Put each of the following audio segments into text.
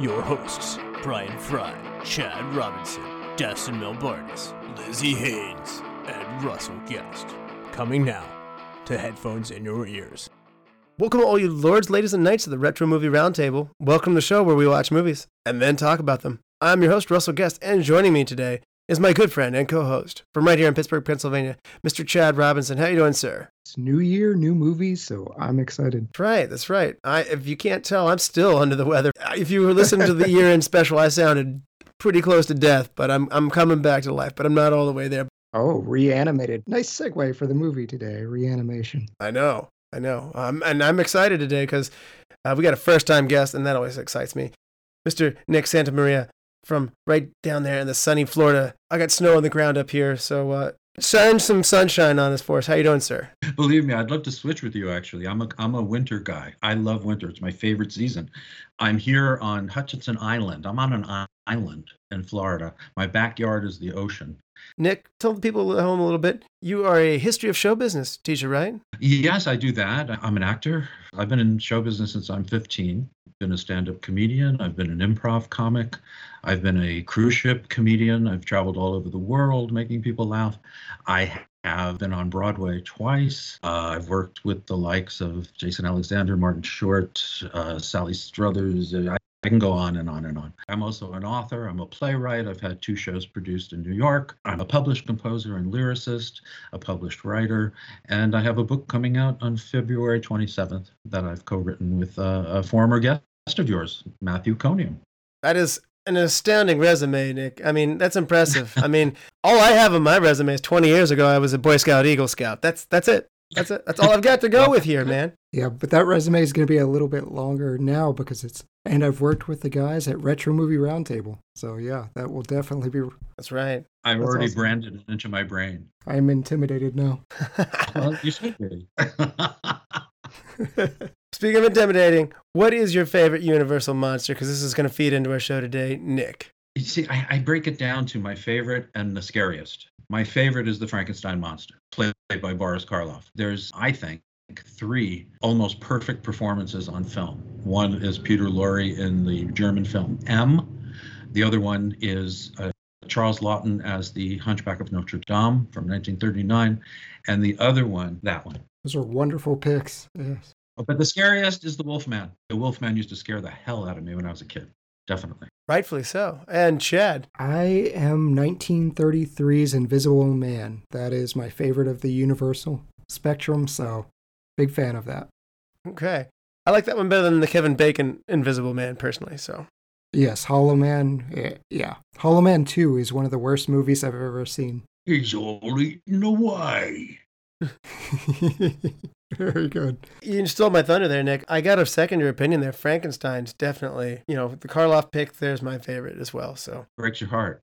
your hosts, Brian Fry, Chad Robinson, Dustin Melbardis, Lizzie Haynes, and Russell Guest. Coming now to headphones in your ears. Welcome, all you lords, ladies, and knights, to the Retro Movie Roundtable. Welcome to the show where we watch movies and then talk about them. I'm your host, Russell Guest, and joining me today is my good friend and co-host from right here in Pittsburgh, Pennsylvania, Mr. Chad Robinson. How you doing, sir? It's new year, new movies, so I'm excited. That's right, that's right. I, if you can't tell, I'm still under the weather. If you were listening to the year-end special, I sounded pretty close to death, but I'm I'm coming back to life. But I'm not all the way there. Oh, reanimated. Nice segue for the movie today. Reanimation. I know, I know, um, and I'm excited today because uh, we got a first-time guest, and that always excites me, Mr. Nick Santa Maria from right down there in the sunny Florida. I got snow on the ground up here, so uh, shine some sunshine on us for us. How you doing, sir? Believe me, I'd love to switch with you. Actually, I'm a I'm a winter guy. I love winter. It's my favorite season. I'm here on Hutchinson Island. I'm on an island in Florida. My backyard is the ocean. Nick, tell the people at home a little bit. You are a history of show business teacher, right? Yes, I do that. I'm an actor. I've been in show business since I'm 15. I've Been a stand-up comedian. I've been an improv comic. I've been a cruise ship comedian. I've traveled all over the world making people laugh. I have been on Broadway twice. Uh, I've worked with the likes of Jason Alexander, Martin Short, uh, Sally Struthers. I, I can go on and on and on. I'm also an author. I'm a playwright. I've had two shows produced in New York. I'm a published composer and lyricist, a published writer, and I have a book coming out on February 27th that I've co-written with uh, a former guest of yours, Matthew Coniam. That is an astounding resume, Nick. I mean, that's impressive. I mean, all I have on my resume is 20 years ago I was a Boy Scout Eagle Scout. That's that's it. That's it. That's all I've got to go with here, man. Yeah, but that resume is going to be a little bit longer now because it's and I've worked with the guys at Retro Movie Roundtable. So yeah, that will definitely be That's right. I've That's already awesome. branded it into my brain. I'm intimidated now. Well, you should be. Speaking of intimidating, what is your favorite Universal monster? Because this is going to feed into our show today, Nick. You see, I, I break it down to my favorite and the scariest. My favorite is the Frankenstein monster, played by Boris Karloff. There's, I think, three almost perfect performances on film. One is Peter Lorre in the German film M. The other one is uh, Charles Laughton as the Hunchback of Notre Dame from 1939. And the other one, that one. Those are wonderful picks. Yes. But the scariest is the Wolfman. The Wolfman used to scare the hell out of me when I was a kid. Definitely. Rightfully so. And Chad. I am 1933's Invisible Man. That is my favorite of the Universal spectrum, so big fan of that. Okay. I like that one better than the Kevin Bacon Invisible Man, personally. So Yes, Hollow Man. eh, Yeah. Hollow Man 2 is one of the worst movies I've ever seen. He's all eaten away. Very good. you stole my thunder there, Nick. I got to second your opinion there. Frankenstein's definitely, you know, the Karloff pick there's my favorite as well. So Breaks your heart.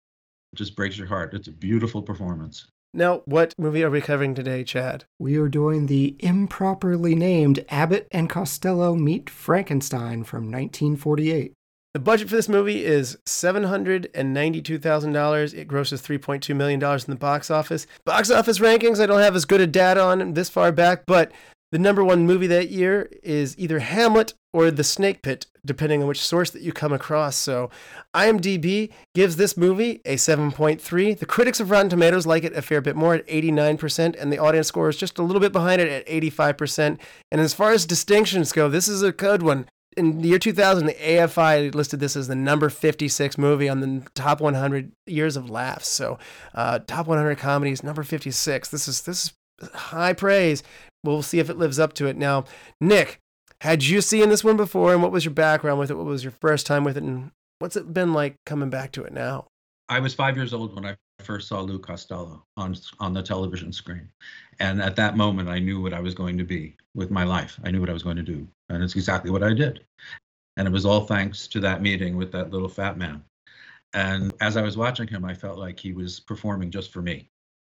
It just breaks your heart. It's a beautiful performance. now, what movie are we covering today, Chad? We are doing the improperly named Abbott and Costello Meet Frankenstein from 1948. The budget for this movie is $792,000. It grosses $3.2 million in the box office. Box office rankings, I don't have as good a data on this far back, but the number one movie that year is either Hamlet or The Snake Pit, depending on which source that you come across. So IMDb gives this movie a 7.3. The critics of Rotten Tomatoes like it a fair bit more at 89%, and the audience score is just a little bit behind it at 85%. And as far as distinctions go, this is a good one in the year 2000, the AFI listed this as the number 56 movie on the top 100 years of laughs. So, uh, top 100 comedies, number 56. This is this is high praise. We'll see if it lives up to it. Now, Nick, had you seen this one before, and what was your background with it? What was your first time with it, and what's it been like coming back to it now? I was five years old when I first saw Lou Costello on on the television screen, and at that moment, I knew what I was going to be with my life. I knew what I was going to do, and it's exactly what I did. And it was all thanks to that meeting with that little fat man. And as I was watching him, I felt like he was performing just for me.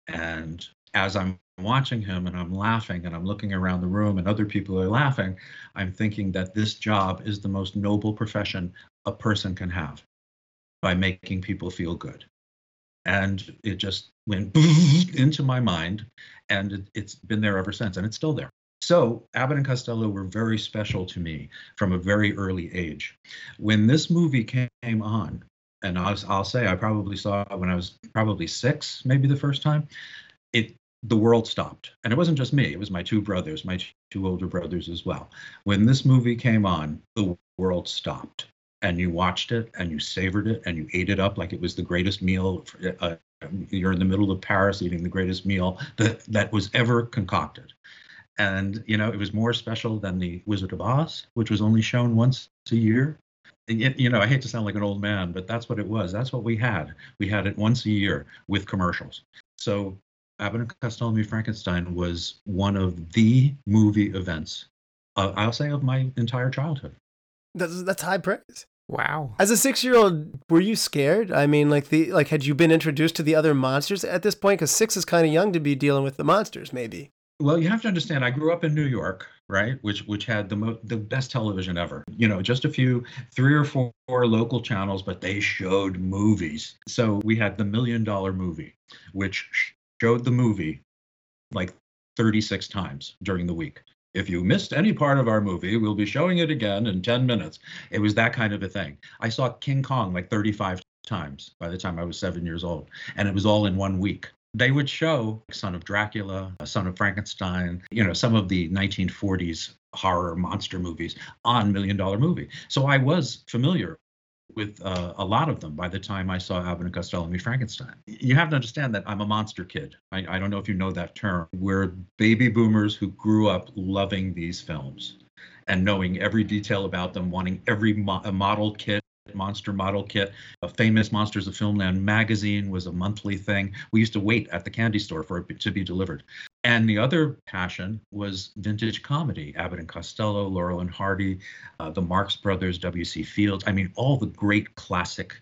And as I'm watching him and I'm laughing and I'm looking around the room and other people are laughing, I'm thinking that this job is the most noble profession a person can have by making people feel good. And it just went into my mind and it, it's been there ever since and it's still there. So Abbott and Costello were very special to me from a very early age. When this movie came on, and I'll, I'll say I probably saw it when I was probably six, maybe the first time. It the world stopped, and it wasn't just me; it was my two brothers, my two older brothers as well. When this movie came on, the world stopped, and you watched it, and you savored it, and you ate it up like it was the greatest meal. Uh, you're in the middle of Paris eating the greatest meal that that was ever concocted and you know it was more special than the Wizard of Oz, which was only shown once a year and you know, I hate to sound like an old man, but that's what it was. That's what we had. We had it once a year with commercials. So Abbott and Costello Meet Frankenstein was one of the movie events, uh, I'll say, of my entire childhood. That's that's high praise. Wow. As a six-year-old, were you scared? I mean, like the like, had you been introduced to the other monsters at this point? Because six is kind of young to be dealing with the monsters, maybe. Well, you have to understand. I grew up in New York, right? Which which had the mo- the best television ever. You know, just a few, three or four local channels, but they showed movies. So we had the Million Dollar Movie, which showed the movie like 36 times during the week. If you missed any part of our movie, we'll be showing it again in 10 minutes. It was that kind of a thing. I saw King Kong like 35 times by the time I was seven years old, and it was all in one week they would show Son of Dracula, Son of Frankenstein, you know, some of the 1940s horror monster movies on Million Dollar Movie. So I was familiar with uh, a lot of them by the time I saw Abbott and Costello meet Frankenstein. You have to understand that I'm a monster kid. I, I don't know if you know that term. We're baby boomers who grew up loving these films and knowing every detail about them, wanting every mo- model kit monster model kit. A famous Monsters of Filmland magazine was a monthly thing. We used to wait at the candy store for it to be delivered. And the other passion was vintage comedy. Abbott and Costello, Laurel and Hardy, uh, the Marx Brothers, W.C. Fields. I mean, all the great classic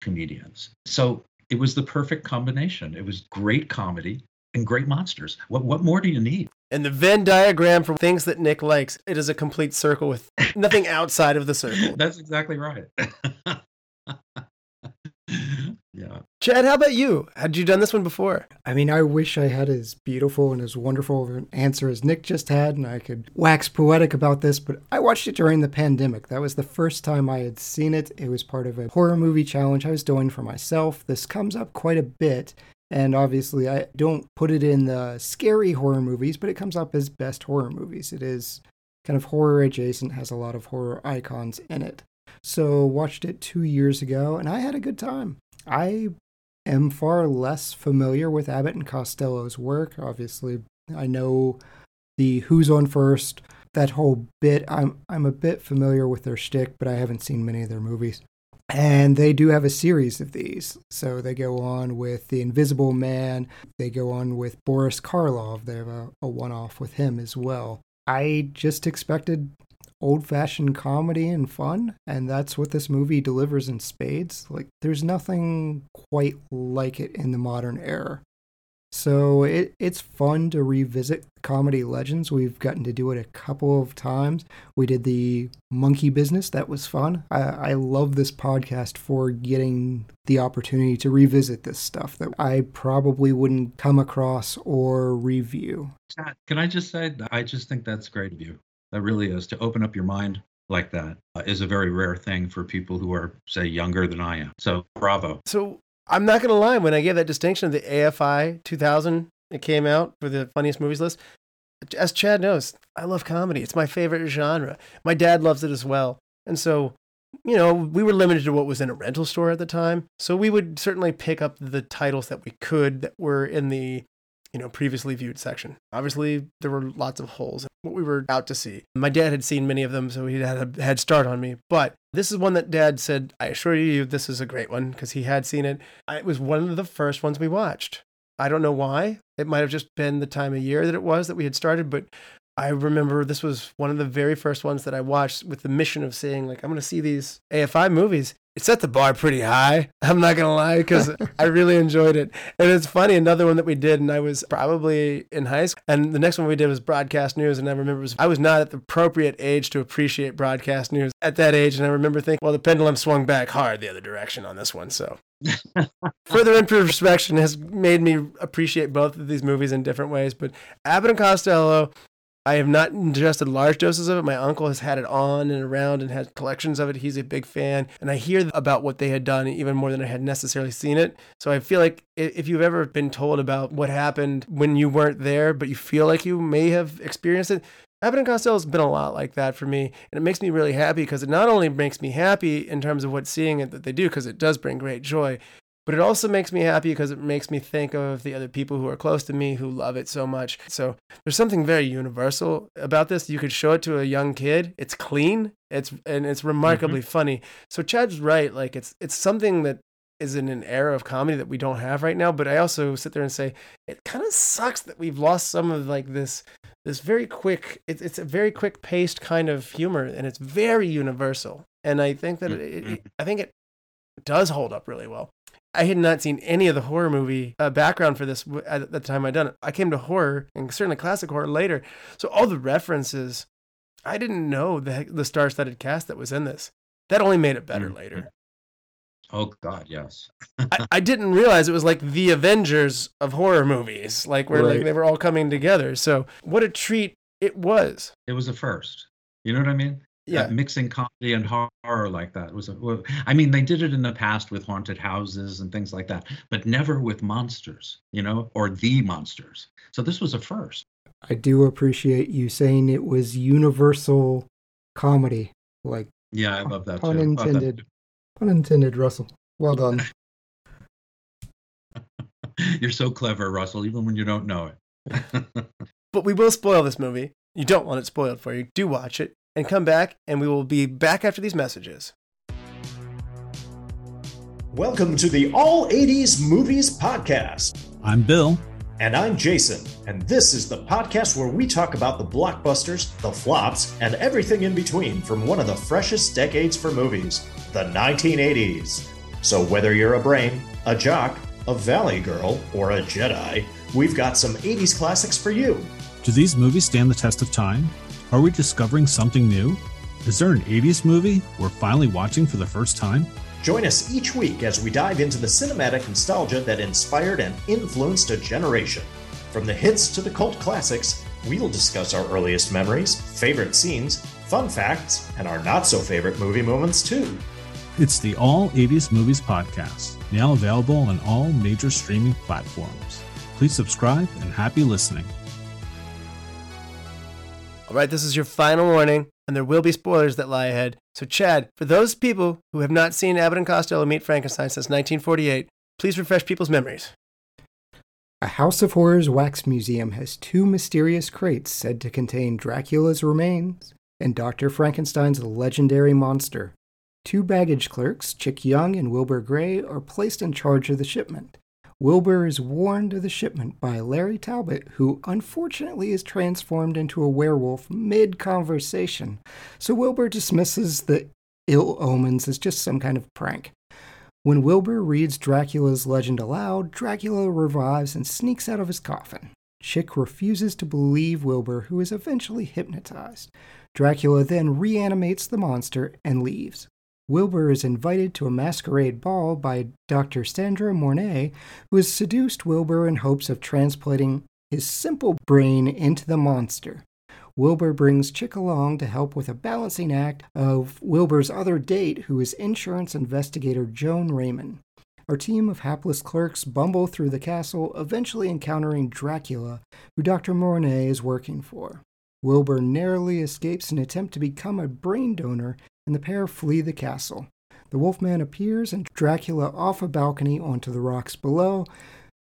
comedians. So it was the perfect combination. It was great comedy and great monsters. What what more do you need? And the Venn diagram for things that Nick likes, it is a complete circle with nothing outside of the circle. That's exactly right. yeah. Chad, how about you? Had you done this one before? I mean, I wish I had as beautiful and as wonderful of an answer as Nick just had, and I could wax poetic about this, but I watched it during the pandemic. That was the first time I had seen it. It was part of a horror movie challenge I was doing for myself. This comes up quite a bit and obviously, I don't put it in the scary horror movies, but it comes up as best horror movies. It is kind of horror adjacent, has a lot of horror icons in it. So, watched it two years ago, and I had a good time. I am far less familiar with Abbott and Costello's work. Obviously, I know the Who's on First, that whole bit. I'm I'm a bit familiar with their shtick, but I haven't seen many of their movies. And they do have a series of these. So they go on with The Invisible Man. They go on with Boris Karloff. They have a, a one off with him as well. I just expected old fashioned comedy and fun, and that's what this movie delivers in spades. Like, there's nothing quite like it in the modern era. So it, it's fun to revisit comedy legends. We've gotten to do it a couple of times. We did the monkey business. That was fun. I, I love this podcast for getting the opportunity to revisit this stuff that I probably wouldn't come across or review. Can I just say, I just think that's great of you. That really is. To open up your mind like that uh, is a very rare thing for people who are, say, younger than I am. So bravo. So I'm not gonna lie. When I gave that distinction of the AFI 2000, it came out for the funniest movies list. As Chad knows, I love comedy. It's my favorite genre. My dad loves it as well, and so you know we were limited to what was in a rental store at the time. So we would certainly pick up the titles that we could that were in the you know, previously viewed section. Obviously, there were lots of holes what we were out to see. My dad had seen many of them, so he had a head start on me. But this is one that dad said, I assure you, this is a great one because he had seen it. It was one of the first ones we watched. I don't know why. It might have just been the time of year that it was that we had started, but I remember this was one of the very first ones that I watched with the mission of saying, like, I'm going to see these AFI movies. It set the bar pretty high. I'm not going to lie because I really enjoyed it. And it's funny, another one that we did, and I was probably in high school. And the next one we did was broadcast news. And I remember was, I was not at the appropriate age to appreciate broadcast news at that age. And I remember thinking, well, the pendulum swung back hard the other direction on this one. So further introspection has made me appreciate both of these movies in different ways. But Abbott and Costello I have not ingested large doses of it. My uncle has had it on and around and had collections of it. He's a big fan. And I hear about what they had done even more than I had necessarily seen it. So I feel like if you've ever been told about what happened when you weren't there, but you feel like you may have experienced it, Abbott and Costello has been a lot like that for me. And it makes me really happy because it not only makes me happy in terms of what seeing it that they do, because it does bring great joy, but it also makes me happy because it makes me think of the other people who are close to me who love it so much. So there's something very universal about this. You could show it to a young kid. It's clean. It's and it's remarkably mm-hmm. funny. So Chad's right. Like it's it's something that is in an era of comedy that we don't have right now. But I also sit there and say it kind of sucks that we've lost some of like this this very quick. It's it's a very quick paced kind of humor, and it's very universal. And I think that it, it, mm-hmm. I think it does hold up really well. I had not seen any of the horror movie uh, background for this at the time I'd done it. I came to horror and certainly classic horror later. So all the references, I didn't know the the star-studded cast that was in this. That only made it better mm-hmm. later. Oh God, yes. I, I, didn't realize it was like the Avengers of horror movies, like where right. like they were all coming together. So what a treat it was. It was a first. You know what I mean? Yeah. mixing comedy and horror like that was a, I mean they did it in the past with haunted houses and things like that but never with monsters you know or the monsters. So this was a first. I do appreciate you saying it was universal comedy like yeah i love that pun too. intended. That pun intended russell. Well done. You're so clever russell even when you don't know it. But we will spoil this movie. You don't want it spoiled for you. Do watch it and come back, and we will be back after these messages. Welcome to the All 80s Movies Podcast. I'm Bill. And I'm Jason. And this is the podcast where we talk about the blockbusters, the flops, and everything in between from one of the freshest decades for movies, the 1980s. So whether you're a brain, a jock, a valley girl, or a Jedi, we've got some 80s classics for you. Do these movies stand the test of time? Are we discovering something new? Is there an 80s movie we're finally watching for the first time? Join us each week as we dive into the cinematic nostalgia that inspired and influenced a generation. From the hits to the cult classics, we'll discuss our earliest memories, favorite scenes, fun facts, and our not so favorite movie moments, too. It's the All 80s Movies Podcast, now available on all major streaming platforms. Please subscribe and happy listening. All right, this is your final warning, and there will be spoilers that lie ahead. So, Chad, for those people who have not seen Abbott and Costello meet Frankenstein since 1948, please refresh people's memories. A House of Horrors wax museum has two mysterious crates said to contain Dracula's remains and Dr. Frankenstein's legendary monster. Two baggage clerks, Chick Young and Wilbur Grey, are placed in charge of the shipment. Wilbur is warned of the shipment by Larry Talbot, who unfortunately is transformed into a werewolf mid conversation. So Wilbur dismisses the ill omens as just some kind of prank. When Wilbur reads Dracula's legend aloud, Dracula revives and sneaks out of his coffin. Chick refuses to believe Wilbur, who is eventually hypnotized. Dracula then reanimates the monster and leaves. Wilbur is invited to a masquerade ball by Dr. Sandra Mornay, who has seduced Wilbur in hopes of transplanting his simple brain into the monster. Wilbur brings Chick along to help with a balancing act of Wilbur's other date, who is insurance investigator Joan Raymond. Our team of hapless clerks bumble through the castle, eventually encountering Dracula, who Dr. Mornay is working for. Wilbur narrowly escapes an attempt to become a brain donor and the pair flee the castle. The Wolfman appears and Dracula off a balcony onto the rocks below.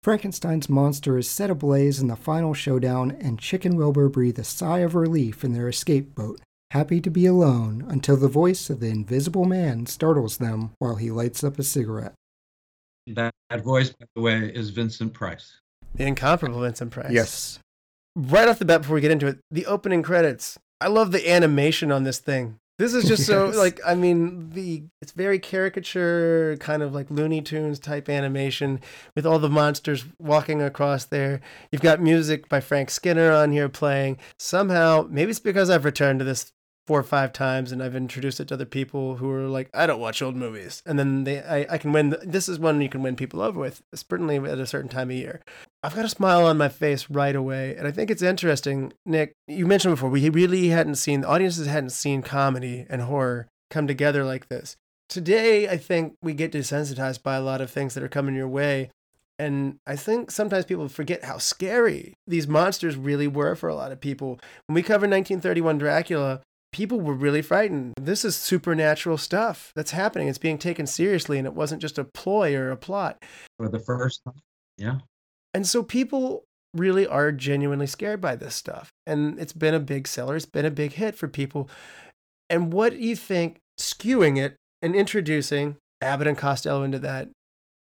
Frankenstein's monster is set ablaze in the final showdown, and Chick and Wilbur breathe a sigh of relief in their escape boat, happy to be alone until the voice of the invisible man startles them while he lights up a cigarette. That, that voice, by the way, is Vincent Price. The incomparable Vincent Price. Yes. right off the bat, before we get into it, the opening credits. I love the animation on this thing. This is just so Yes. like I mean the it's very caricature kind of like Looney Tunes type animation with all the monsters walking across there. You've got music by Frank Skinner on here playing. Somehow, maybe it's because I've returned to this four or five times and I've introduced it to other people who are like, I don't watch old movies. And then they I, I can win this is one you can win people over with, certainly at a certain time of year. I've got a smile on my face right away. And I think it's interesting, Nick. You mentioned before, we really hadn't seen, the audiences hadn't seen comedy and horror come together like this. Today, I think we get desensitized by a lot of things that are coming your way. And I think sometimes people forget how scary these monsters really were for a lot of people. When we covered 1931 Dracula, people were really frightened. This is supernatural stuff that's happening. It's being taken seriously, and it wasn't just a ploy or a plot. For the first time. Yeah. And so people really are genuinely scared by this stuff. And it's been a big seller, it's been a big hit for people. And what do you think skewing it and introducing Abbott and Costello into that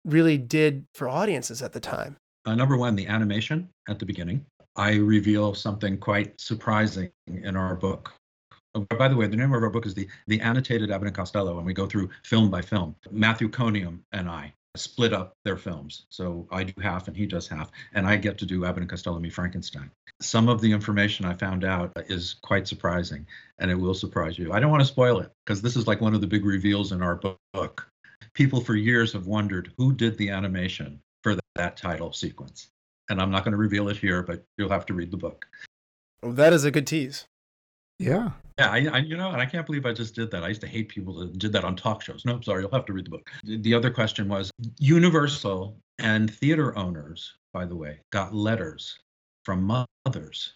really did for audiences at the time? Uh, number one, the animation at the beginning. I reveal something quite surprising in our book. Oh, by the way, the name of our book is the the annotated Abbott and Costello, and we go through film by film. Matthew Coniam and I split up their films, so I do half and he does half, and I get to do Abbott and Costello Me Frankenstein. Some of the information I found out is quite surprising, and it will surprise you. I don't want to spoil it because this is like one of the big reveals in our book. People for years have wondered who did the animation for that title sequence, and I'm not going to reveal it here, but you'll have to read the book. Well, that is a good tease. Yeah. Yeah, I, I, you know, and I can't believe I just did that. I used to hate people that did that on talk shows. No, sorry, you'll have to read the book. The other question was Universal and theater owners, by the way, got letters from mothers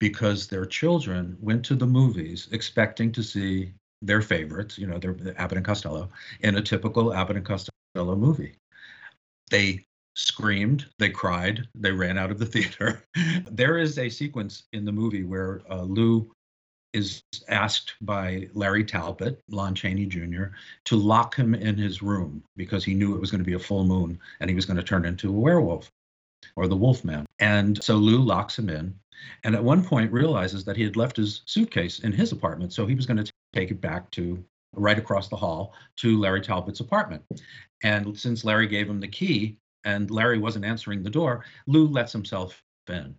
because their children went to the movies expecting to see their favorites, you know, their the Abbott and Costello, in a typical Abbott and Costello movie. They screamed, they cried, they ran out of the theater. there is a sequence in the movie where uh, Lou is asked by Larry Talbot, Lon Chaney Jr., to lock him in his room because he knew it was going to be a full moon and he was going to turn into a werewolf or the wolf man. And so Lou locks him in and at one point realizes that he had left his suitcase in his apartment. So he was going to take it back to right across the hall to Larry Talbot's apartment. And since Larry gave him the key and Larry wasn't answering the door, Lou lets himself in.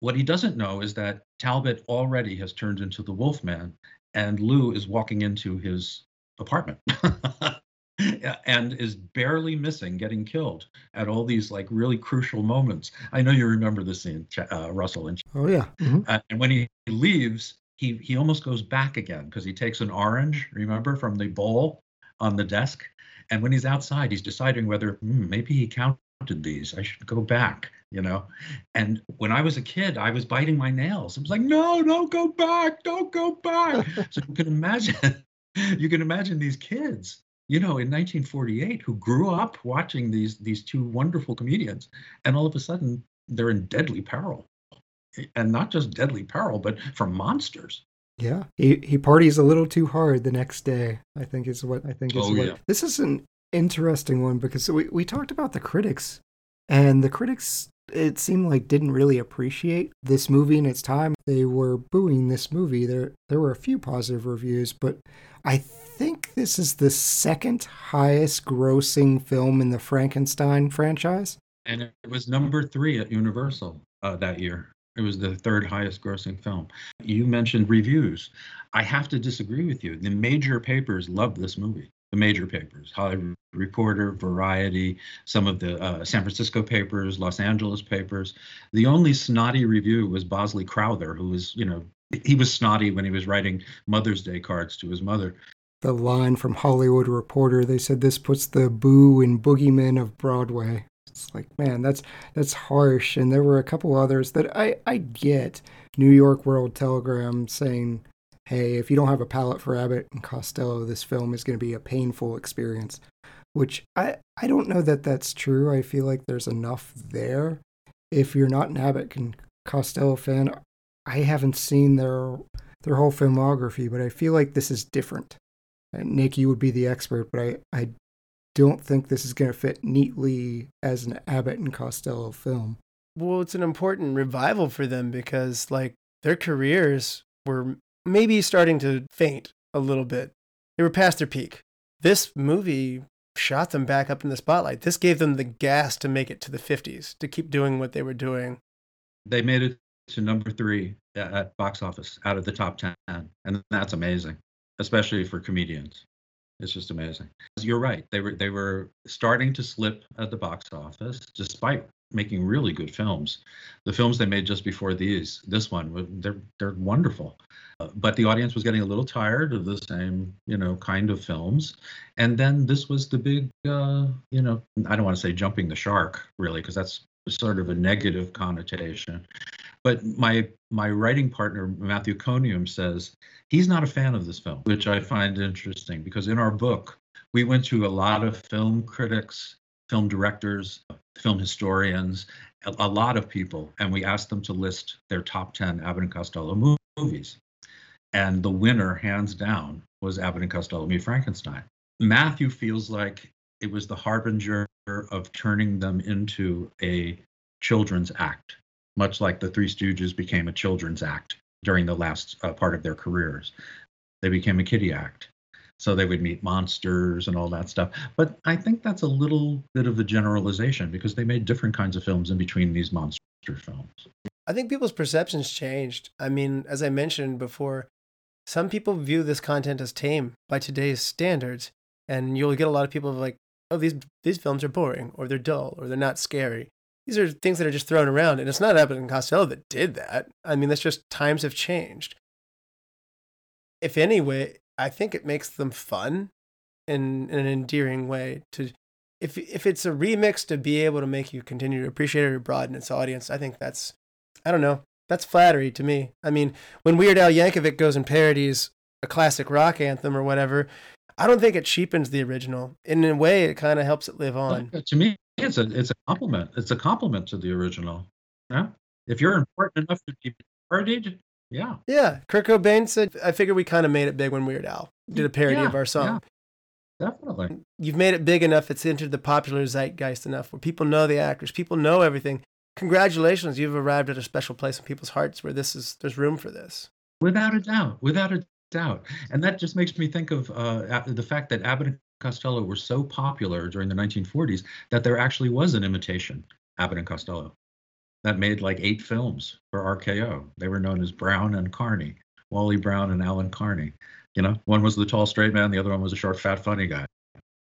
What he doesn't know is that Talbot already has turned into the Wolfman, and Lou is walking into his apartment and is barely missing getting killed at all these like really crucial moments. I know you remember the scene, uh, Russell. And, Oh, yeah. Mhm. uh, and when he leaves, he, he almost goes back again because he takes an orange, remember, from the bowl on the desk. And when he's outside, he's deciding whether hmm, maybe he counted these. I should go back, you know. And when I was a kid, I was biting my nails. I was like, no, don't go back, don't go back. so you can imagine, you can imagine these kids, you know, in 1948 who grew up watching these these two wonderful comedians, and all of a sudden they're in deadly peril, eh, and not just deadly peril, but from monsters. Yeah, he he parties a little too hard the next day. I think is what I think is Oh, what. yeah. This is an interesting one because we we talked about the critics, and the critics it seemed like didn't really appreciate this movie in its time. They were booing this movie. There there were a few positive reviews, but I think this is the second highest grossing film in the Frankenstein franchise. And it was number three at Universal uh, that year. It was the third highest grossing film. You mentioned reviews. I have to disagree with you. The major papers loved this movie. The major papers, Hollywood Reporter, Variety, some of the uh, San Francisco papers, Los Angeles papers. The only snotty review was Bosley Crowther, who was, you know, he was snotty when he was writing Mother's Day cards to his mother. The line from Hollywood Reporter, they said this puts the boo and boogeyman of Broadway. It's like, man, that's that's harsh. And there were a couple others that I, I get. New York World Telegram saying, hey, if you don't have a palate for Abbott and Costello, this film is going to be a painful experience. Which I, I don't know that that's true. I feel like there's enough there. If you're not an Abbott and Costello fan, I haven't seen their their whole filmography, but I feel like this is different. And Nick, you would be the expert, but I, I don't think this is going to fit neatly as an Abbott and Costello film. well, it's an important revival for them because like their careers were maybe starting to faint a little bit. They were past their peak. This movie shot them back up in the spotlight. This gave them the gas to make it to the 50s, to keep doing what they were doing. They made it to number three at box office out of the top 10. And that's amazing, especially for comedians. It's just amazing. You're right. They were they were starting to slip at the box office, despite making really good films. The films they made just before these, this one, they're they're wonderful. Uh, but the audience was getting a little tired of the same, you know, kind of films. And then this was the big, uh, you know, I don't want to say jumping the shark, really, because that's sort of a negative connotation. But my my writing partner Matthew Coniam says he's not a fan of this film, which I find interesting because in our book we went to a lot of film critics, film directors, film historians, a, a lot of people, and we asked them to list their top ten Abbott and Costello movies, and the winner, hands down, was Abbott and Costello Meet Frankenstein. Matthew feels like it was the harbinger of turning them into a children's act much like the Three Stooges became a children's act during the last uh, part of their careers. They became a kiddie act. So they would meet monsters and all that stuff. But I think that's a little bit of a generalization because they made different kinds of films in between these monster films. I think people's perceptions changed. I mean, as I mentioned before, some people view this content as tame by today's standards, and you'll get a lot of people like, "Oh, these these films are boring, or they're dull, or they're not scary." these are things that are just thrown around. And it's not Abbott and Costello that did that. I mean, that's just times have changed. If anyway, I think it makes them fun in, in an endearing way to if if it's a remix to be able to make you continue to appreciate it or broaden its audience, I think that's I don't know. That's flattery to me. I mean, when Weird Al Yankovic goes and parodies a classic rock anthem or whatever, I don't think it cheapens the original. In a way, it kind of helps it live on. Uh, to me, it's a it's a compliment. It's a compliment to the original. Yeah. If you're important enough to be parodied, yeah. Yeah. Kurt Cobain said, "I figure we kind of made it big when Weird Al did a parody yeah, of our song." Yeah, definitely. You've made it big enough. It's entered the popular zeitgeist enough where people know the actors, people know everything. Congratulations, you've arrived at a special place in people's hearts where this is there's room for this. Without a doubt, without a doubt, and that just makes me think of uh, the fact that Abbott and Costello were so popular during the 1940s that there actually was an imitation, Abbott and Costello, that made like eight films for RKO. They were known as Brown and Carney, Wally Brown and Alan Carney. You know, one was the tall straight man, the other one was a short, fat, funny guy.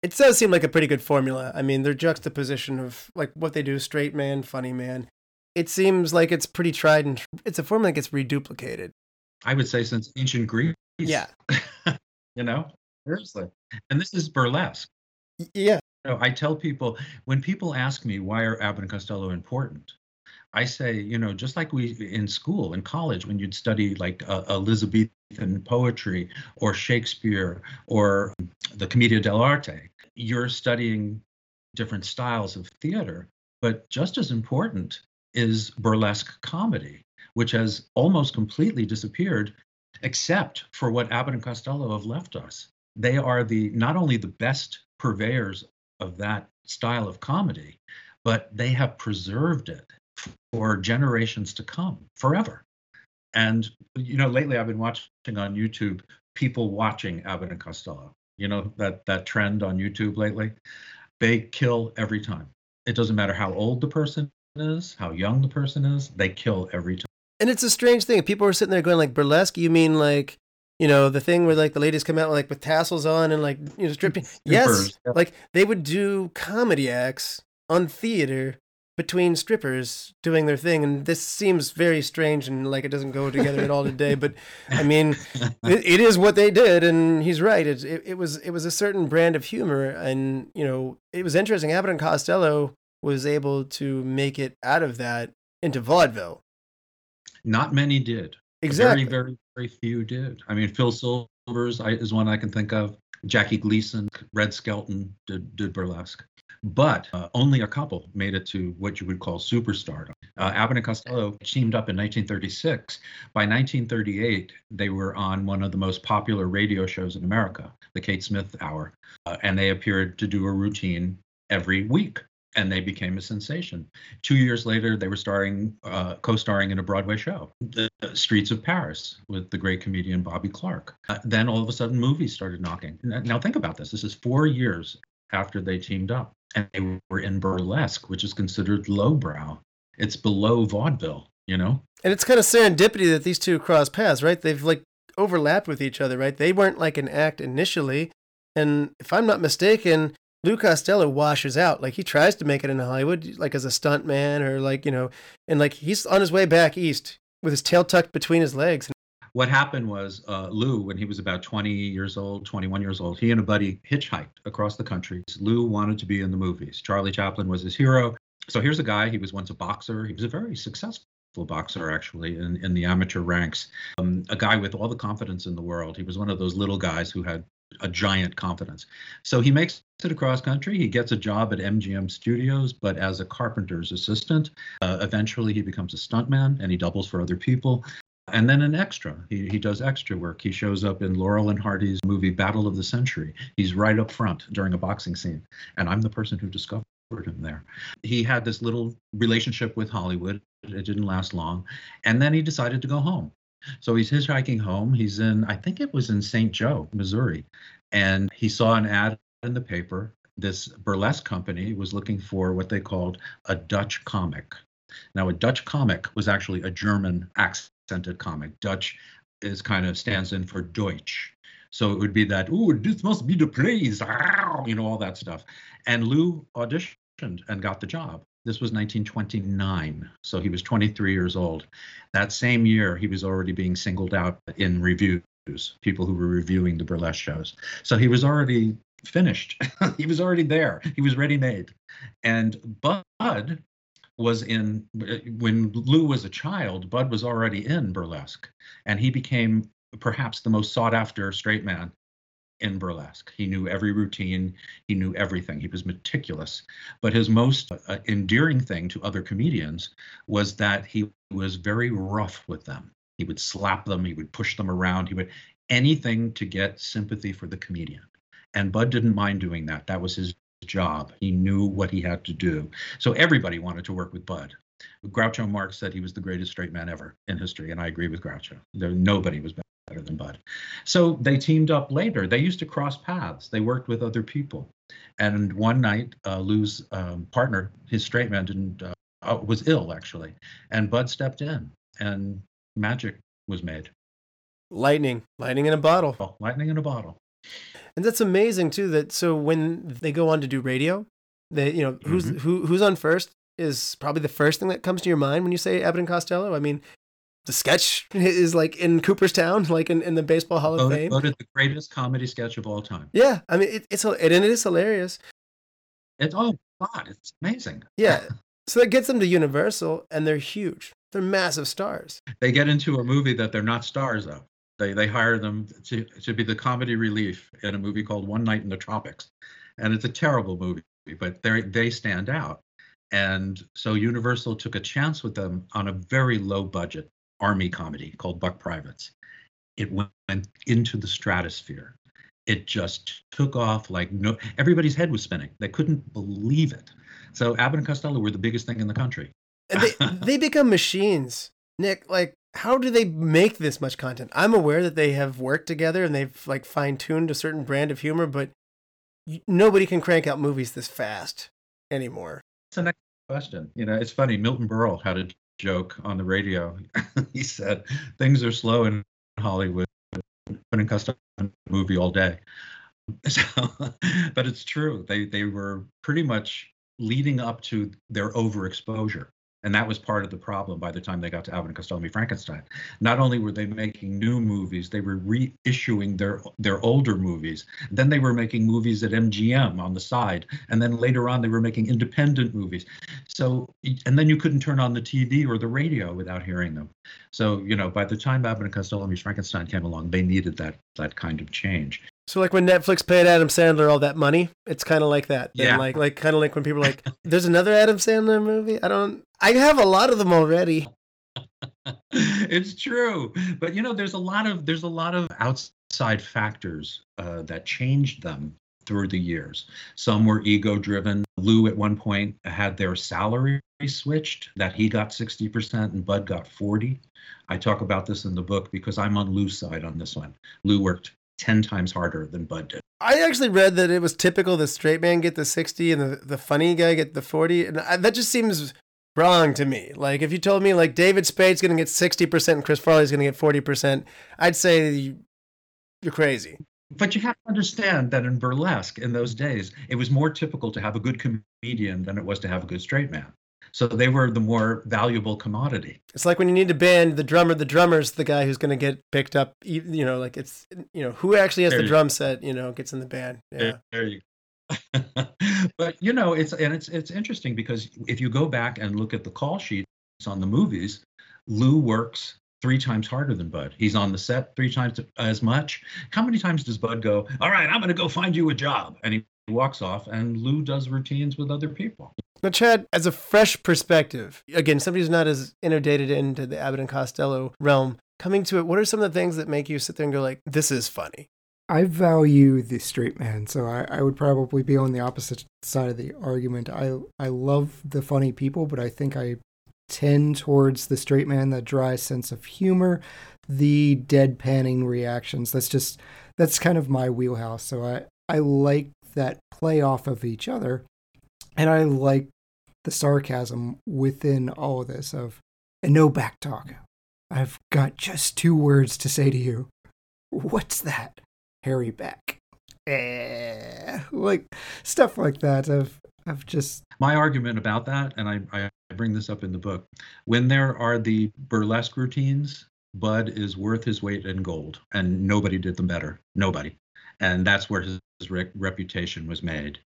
It does seem like a pretty good formula. I mean, their juxtaposition of like what they do, straight man, funny man. It seems like it's pretty tried and it's a formula that gets reduplicated. I would say since ancient Greece. Yeah. you know, Seriously. And this is burlesque. Yeah. You know, I tell people when people ask me why are Abbott and Costello important, I say, you know, just like we in school, in college, when you'd study like uh, Elizabethan poetry or Shakespeare or the Commedia dell'arte, you're studying different styles of theater. But just as important is burlesque comedy, which has almost completely disappeared, except for what Abbott and Costello have left us they are the not only the best purveyors of that style of comedy, but they have preserved it for generations to come forever. And you know, lately I've been watching on YouTube people watching Abbott and Costello. You know that that trend on YouTube lately. They kill every time. It doesn't matter how old the person is, how young the person is. They kill every time. And it's a strange thing. People are sitting there going like burlesque. You mean like you know the thing where like the ladies come out like with tassels on and like you know stripping yes yeah. like they would do comedy acts on theater between strippers doing their thing and this seems very strange and like it doesn't go together at all today but i mean it, it is what they did and he's right it, it, it was it was a certain brand of humor and you know it was interesting abbott and costello was able to make it out of that into vaudeville not many did exactly very very very few did. I mean, Phil Silvers is one I can think of. Jackie Gleason, Red Skelton did, did burlesque. But uh, only a couple made it to what you would call superstardom. Uh, Abbott and Costello teamed up in 1936. By 1938, they were on one of the most popular radio shows in America, the Kate Smith Hour, uh, and they appeared to do a routine every week. and they became a sensation. Two years later, they were starring, uh, co-starring in a Broadway show, The Streets of Paris, with the great comedian Bobby Clark. Uh, then all of a sudden, movies started knocking. Now think about this: this is four years after they teamed up, and they were in burlesque, which is considered lowbrow. It's below vaudeville, you know. And it's kind of serendipity that these two cross paths, right? They've like overlapped with each other, right? They weren't like an act initially. And if I'm not mistaken, Lou Costello washes out. Like he tries to make it in Hollywood, like as a stunt man or like, you know, and like he's on his way back east with his tail tucked between his legs. What happened was uh, Lou, when he was about 20 years old, 21 years old, he and a buddy hitchhiked across the country. Lou wanted to be in the movies. Charlie Chaplin was his hero. So here's a guy, he was once a boxer. He was a very successful boxer actually in, in the amateur ranks um, a guy with all the confidence in the world he was one of those little guys who had a giant confidence so he makes it across country he gets a job at mgm studios but as a carpenter's assistant uh, eventually he becomes a stuntman and he doubles for other people and then an extra he, he does extra work he shows up in laurel and hardy's movie battle of the century he's right up front during a boxing scene and i'm the person who discovered him there. He had this little relationship with Hollywood. It didn't last long. And then he decided to go home. So he's hitchhiking home. He's in, I think it was in St. Joe, Missouri. And he saw an ad in the paper. This burlesque company was looking for what they called a Dutch comic. Now, a Dutch comic was actually a German comic. Dutch is kind of stands in for Deutsch. So it would be that, oh, this must be the place, you know, all that stuff. And Lou auditioned and got the job. This was 1929, so he was 23 years old. That same year, he was already being singled out in reviews, people who were reviewing the burlesque shows. So he was already finished. he was already there. He was ready made. And Bud was in when Lou was a child, Bud was already in burlesque, and he became perhaps the most sought after straight man in burlesque. He knew every routine, he knew everything. He was meticulous. But his most uh, endearing thing to other comedians was that he was very rough with them. He would slap them, he would push them around, he would anything to get sympathy for the comedian. And Bud didn't mind doing that. That was his job. He knew what he had to do. So everybody wanted to work with Bud. Groucho Marx said he was the greatest straight man ever in history, and I agree with Groucho. There, nobody was better than Bud. So they teamed up later. They used to cross paths. They worked with other people. And one night, uh, Lou's um, partner, his straight man, didn't uh, uh, was ill actually, and Bud stepped in, and magic was made. Lightning, lightning in a bottle. Oh, lightning in a bottle. And that's amazing too. That so when they go on to do radio, they you know who's mm-hmm. who who's on first is probably the first thing that comes to your mind when you say Abbott and Costello. I mean, the sketch is like in Cooperstown, like in, in the Baseball Hall of Fame. Voted the greatest comedy sketch of all time. Yeah, I mean it, it's and it is hilarious. It's oh god, it's amazing. Yeah, so that gets them to Universal, and they're huge. They're massive stars. They get into a movie that they're not stars of. They they hire them to to be the comedy relief in a movie called One Night in the Tropics, and it's a terrible movie, but they they stand out. And so Universal took a chance with them on a very low budget army comedy called Buck Privates. It went into the stratosphere. It just took off like no everybody's head was spinning. They couldn't believe it. So Abbott and Costello were the biggest thing in the country. They they become machines. Nick, like how do they make this much content? I'm aware that they have worked together and they've like fine-tuned a certain brand of humor, but nobody can crank out movies this fast anymore. That's the next question. You know, it's funny. Milton Berle had a joke on the radio. he said, "Things are slow in Hollywood, putting custom movie all day." So, but it's true. They they were pretty much leading up to their overexposure. And that was part of the problem by the time they got to Alvin and Costello Frankenstein. Not only were they making new movies, they were reissuing their their older movies. Then they were making movies at MGM on the side, and then later on they were making independent movies. So and then you couldn't turn on the TV or the radio without hearing them. So you know, by the time Abbott and Costello Frankenstein came along, they needed that that kind of change. So like when Netflix paid Adam Sandler all that money, it's kind of like that. Yeah. like like kind of like when people are like, "There's another Adam Sandler movie." I don't. I have a lot of them already. it's true, but you know, there's a lot of there's a lot of outside factors uh, that changed them through the years. Some were ego driven. Lou at one point had their salary switched that he got 60% and Bud got 40. I talk about this in the book because I'm on Lou's side on this one. Lou worked 10 times harder than Bud did. I actually read that it was typical the straight man get the 60 and the, the funny guy get the 40. And I, that just seems wrong to me. Like, if you told me, like, David Spade's going to get 60% and Chris Farley's going to get 40%, I'd say you're crazy. But you have to understand that in burlesque in those days, it was more typical to have a good comedian than it was to have a good straight man. So they were the more valuable commodity. It's like when you need to band the drummer, the drummer's the guy who's going to get picked up. You know, like it's, you know, who actually has There the drum set, you know, gets in the band. Yeah. There, there you go. but you know, it's and it's it's interesting because if you go back and look at the call sheets on the movies, Lou works three times harder than Bud. He's on the set three times as much. How many times does Bud go, All right, I'm gonna go find you a job? And he walks off and Lou does routines with other people. Now, Chad, as a fresh perspective, again, somebody who's not as inundated into the Abbott and Costello realm, coming to it, what are some of the things that make you sit there and go like, this is funny? I value the straight man, so I, I would probably be on the opposite side of the argument. I I love the funny people, but I think I tend towards the straight man, that dry sense of humor, the deadpanning reactions. That's just that's kind of my wheelhouse. So I I like that play off of each other, and I like the sarcasm within all of this of and no back talk. I've got just two words to say to you. What's that? Harry back. Eh, like stuff like that. I've I've just My argument about that, and I, I bring this up in the book, when there are the burlesque routines, Bud is worth his weight in gold, and nobody did them better. Nobody. And that's where his, his re- reputation was made.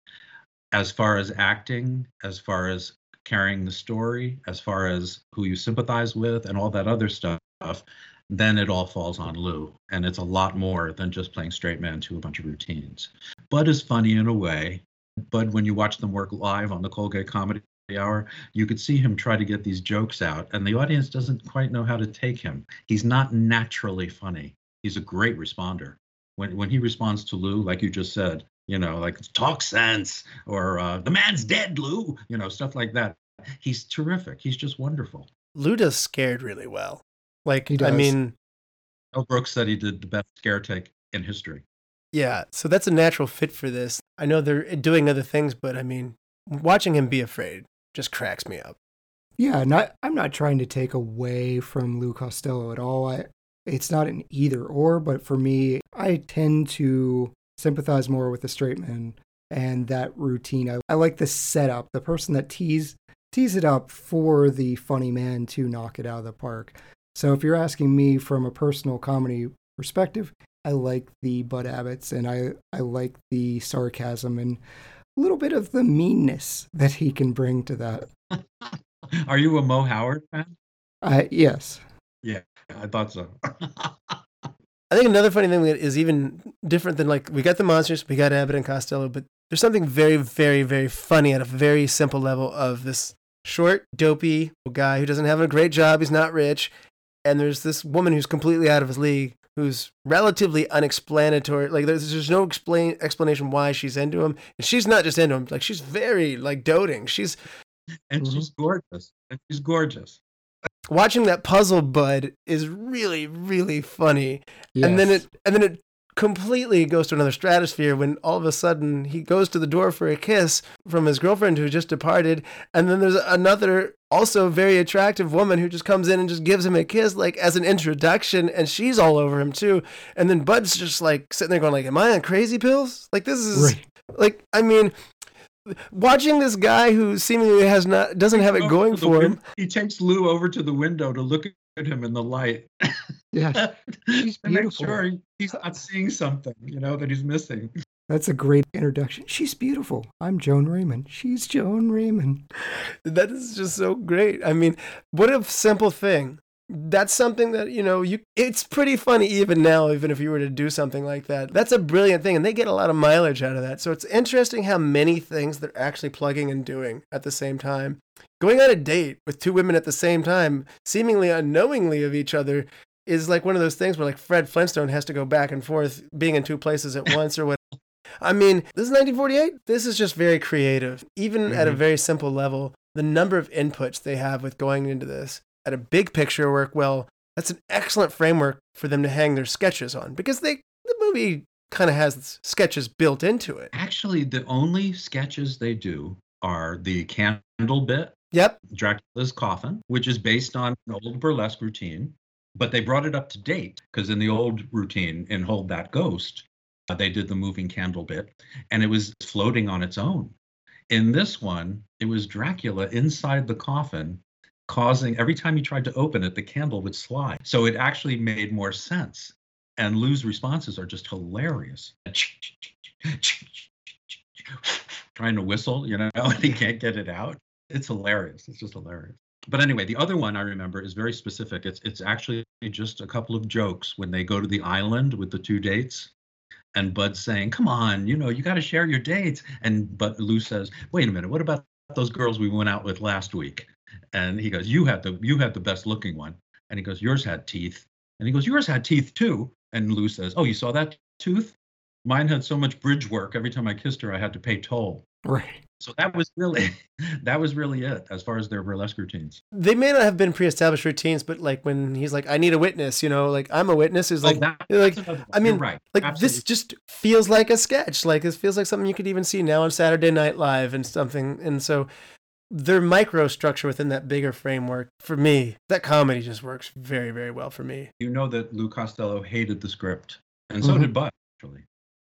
As far as acting, as far as carrying the story, as far as who you sympathize with, and all that other stuff, then it all falls on Lou. And it's a lot more than just playing straight man to a bunch of routines. Bud is funny in a way. Bud, when you watch them work live on the Colgate Comedy Hour, you could see him try to get these jokes out, and the audience doesn't quite know how to take him. He's not naturally funny. He's a great responder. When when he responds to Lou, like you just said, you know, like talk sense or uh, the man's dead, Lou, you know, stuff like that. He's terrific. He's just wonderful. Lou does scared really well. Like, He I mean, Mel Brooks said he did the best scare take in history. yeah, so that's a natural fit for this. I know they're doing other things, but I mean, watching him be afraid just cracks me up. yeah. Not I'm not trying to take away from Lou Costello at all. I it's not an either or, but for me, I tend to sympathize more with the straight man and that routine. I, I like the setup, the person that tease tease it up for the funny man to knock it out of the park. So if you're asking me from a personal comedy perspective, I like the Bud Abbots and I, I like the sarcasm and a little bit of the meanness that he can bring to that. Are you a Mo Howard fan? Uh, yes. Yeah, I thought so. I think another funny thing that is even different than like we got the monsters, we got Abbott and Costello, but there's something very, very, very funny at a very simple level of this short, dopey guy who doesn't have a great job, he's not rich, and there's this woman who's completely out of his league, who's relatively unexplanatory. Like there's there's no explain explanation why she's into him, and she's not just into him. Like she's very like doting. She's and she's mm-hmm. gorgeous. And she's gorgeous. Watching that puzzle bud is really, really funny. yes. and then it and then it completely goes to another stratosphere when all of a sudden he goes to the door for a kiss from his girlfriend who just departed and then there's another also very attractive woman who just comes in and just gives him a kiss like as an introduction and she's all over him too and then bud's just like sitting there going like am i on crazy pills like this is Right. like i mean watching this guy who seemingly has not doesn't have it going for him He takes Lou over to the window to look at him in the light. Yeah, She's beautiful. sure he's not seeing something, you know, that he's missing. That's a great introduction. She's beautiful. I'm Joan Raymond. She's Joan Raymond. That is just so great. I mean, what a simple thing. That's something that, you know, you it's pretty funny even now, even if you were to do something like that. That's a brilliant thing, and they get a lot of mileage out of that. So it's interesting how many things they're actually plugging and doing at the same time. Going on a date with two women at the same time, seemingly unknowingly of each other, is like one of those things where like Fred Flintstone has to go back and forth being in two places at once or what I mean, this is 1948. This is just very creative. Even at a Mhm. very simple level, the number of inputs they have with going into this at a big picture work, well, that's an excellent framework for them to hang their sketches on because they the movie kind of has sketches built into it. Actually, the only sketches they do are the candle bit, Yep. Dracula's coffin, which is based on an old burlesque routine, but they brought it up to date because in the old routine in Hold That Ghost, uh, they did the moving candle bit and it was floating on its own. In this one, it was Dracula inside the coffin, causing every time he tried to open it, the candle would slide. So it actually made more sense. And Lou's responses are just hilarious. Trying to whistle, you know, and he can't get it out. It's hilarious. It's just hilarious. But anyway, the other one I remember is very specific. It's it's actually just a couple of jokes when they go to the island with the two dates and Bud's saying, "Come on, you know, you got to share your dates." And but Lou says, "Wait a minute, what about those girls we went out with last week?" And he goes, "You had the you had the best looking one." And he goes, "Yours had teeth." And he goes, "Yours had teeth too." And Lou says, "Oh, you saw that tooth? Mine had so much bridge work. Every time I kissed her, I had to pay toll." Right. So that was really that was really it as far as their burlesque routines. They may not have been pre-established routines, but like when he's like, "I need a witness," you know, like I'm a witness is oh, like, oh, that, like, I mean, right. like Absolutely. this just feels like a sketch. Like this feels like something you could even see now on Saturday Night Live and something. And so their microstructure within that bigger framework for me, that comedy just works very, very well for me. you know that Lou Costello hated the script, and so Mhm. did Bud. Actually,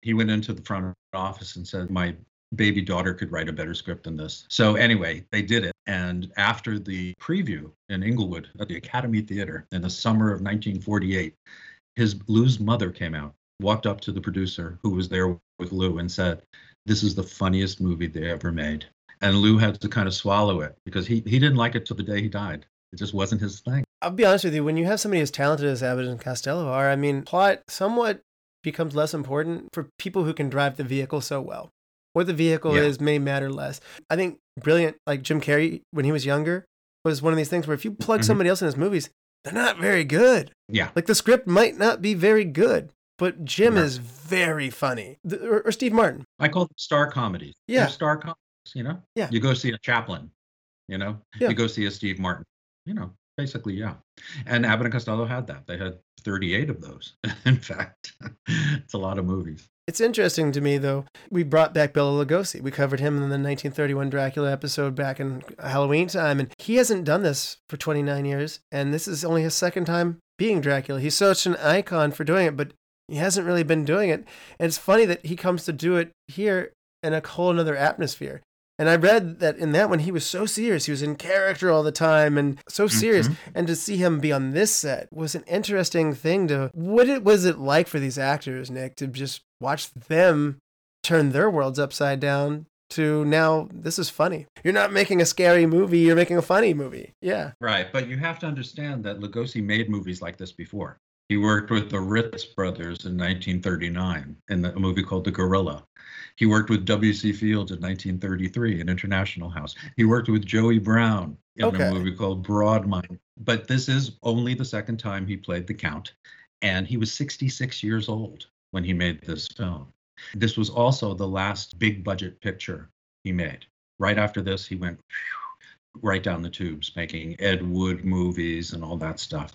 he went into the front office and said, "My baby daughter could write a better script than this." So anyway, they did it, and after the preview in Inglewood at the Academy Theater in the summer of 1948, his Lou's mother came out, walked up to the producer who was there with Lou, and said, "This is the funniest movie they ever made." And Lou had to kind of swallow it because he he didn't like it till the day he died. It just wasn't his thing. I'll be honest with you, when you have somebody as talented as Abbott and Costello are, I mean, plot somewhat becomes less important for people who can drive the vehicle so well. What the vehicle Yeah. is may matter less. I think brilliant, like Jim Carrey when he was younger, was one of these things where if you plug Mhm. somebody else in his movies, they're not very good. Yeah. Like the script might not be very good, but Jim No. is very funny. The- or, or Steve Martin. I call them star comedies. Yeah. They're star comedies, you know? Yeah. You go see a Chaplin, you know? Yeah. You go see a Steve Martin, you know? Basically, yeah. And Abbott and Costello had that. They had 38 of those, in fact. it's a lot of movies. It's interesting to me, though. We brought back Bela Lugosi. We covered him in the 1931 Dracula episode back in Halloween time, and he hasn't done this for 29 years. And this is only his second time being Dracula. He's such an icon for doing it, but he hasn't really been doing it. And it's funny that he comes to do it here in a whole another atmosphere. And I read that in that one, he was so serious. He was in character all the time and so serious. Mhm. And to see him be on this set was an interesting thing to. What it was it like for these actors, Nick, to just watch them turn their worlds upside down to now this is funny. You're not making a scary movie, you're making a funny movie. Yeah. Right. But you have to understand that Lugosi made movies like this before. He worked with the Ritz brothers in 1939 in a movie called The Gorilla. He worked with W.C. Fields in 1933 in International House. He worked with Joey Brown in Okay. a movie called Broadminded. But this is only the second time he played the Count. And he was 66 years old when he made this film. This was also the last big budget picture he made. Right after this, he went right down the tubes, making Ed Wood movies and all that stuff.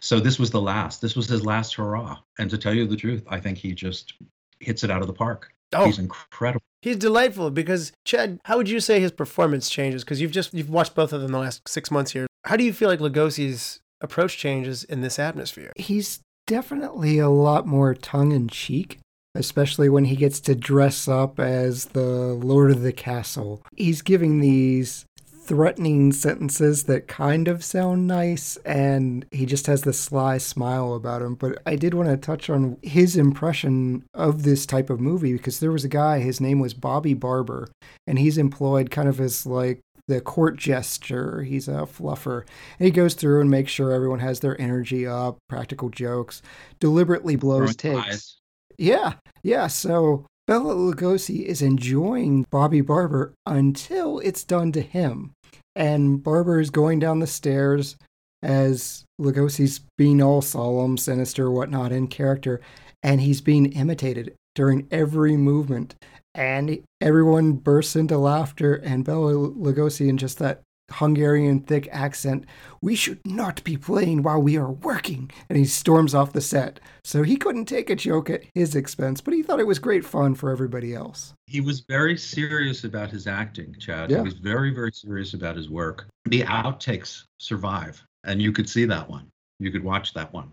So this was the last. This was his last hurrah. And to tell you the truth, I think he just hits it out of the park. Oh, He's incredible. he's delightful because Chad, how would you say his performance changes? Because you've just you've watched both of them the last six months here. How do you feel like Lugosi's approach changes in this atmosphere? He's definitely a lot more tongue in cheek, especially when he gets to dress up as the Lord of the Castle. He's giving these threatening sentences that kind of sound nice, and he just has this sly smile about him. But I did want to touch on his impression of this type of movie because there was a guy, his name was Bobby Barber, and he's employed kind of as like the court jester. He's a fluffer. And he goes through and makes sure everyone has their energy up, practical jokes, deliberately blows takes. Yeah, yeah. So Bela Lugosi is enjoying Bobby Barber until it's done to him. And Barber is going down the stairs as Lugosi's being all solemn, sinister, whatnot in character, and he's being imitated. during every movement. And everyone bursts into laughter, and Bela Lugosi, in just that Hungarian thick accent, we should not be playing while we are working. And he storms off the set. So he couldn't take a joke at his expense, but he thought it was great fun for everybody else. He was very serious about his acting, Chad. Yeah. He was very, very serious about his work. The outtakes survive, and you could see that one. You could watch that one.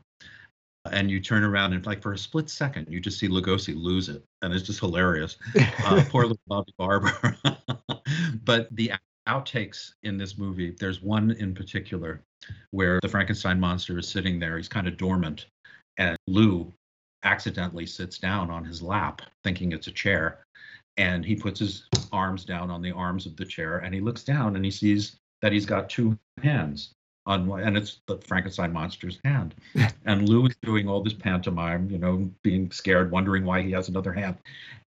And you turn around and, like, for a split second, you just see Lugosi lose it. And it's just hilarious. Uh, poor little Bobby Barber. but the outtakes in this movie, there's one in particular where the Frankenstein monster is sitting there. He's kind of dormant. And Lou accidentally sits down on his lap, thinking it's a chair. And he puts his arms down on the arms of the chair and he looks down and he sees that he's got two hands on one, and it's the Frankenstein monster's hand. and Lou is doing all this pantomime, you know, being scared, wondering why he has another hand.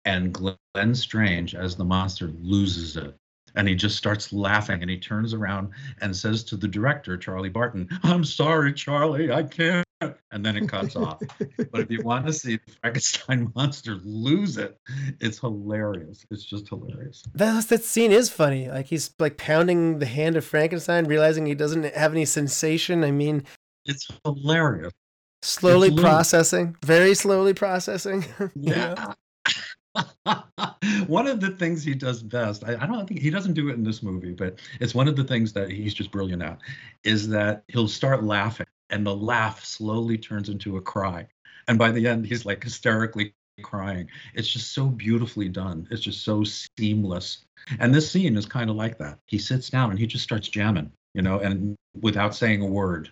And Glenn Strange, as the monster, loses it and he just starts laughing and he turns around and says to the director charlie barton i'm sorry charlie i can't and then it cuts off. But if you want to see the frankenstein monster lose it it's hilarious. It's just hilarious. That that scene is funny. Like he's like pounding the hand of Frankenstein, realizing he doesn't have any sensation. I mean, it's hilarious. slowly processing, very slowly processing. yeah one of the things he does best I, I don't think he doesn't do it in this movie but it's one of the things that he's just brilliant at is that he'll start laughing and the laugh slowly turns into a cry. And by the end he's like hysterically crying. It's just so beautifully done. It's just so seamless. And this scene is kind of like that. He sits down and he just starts jamming you know and without saying a word.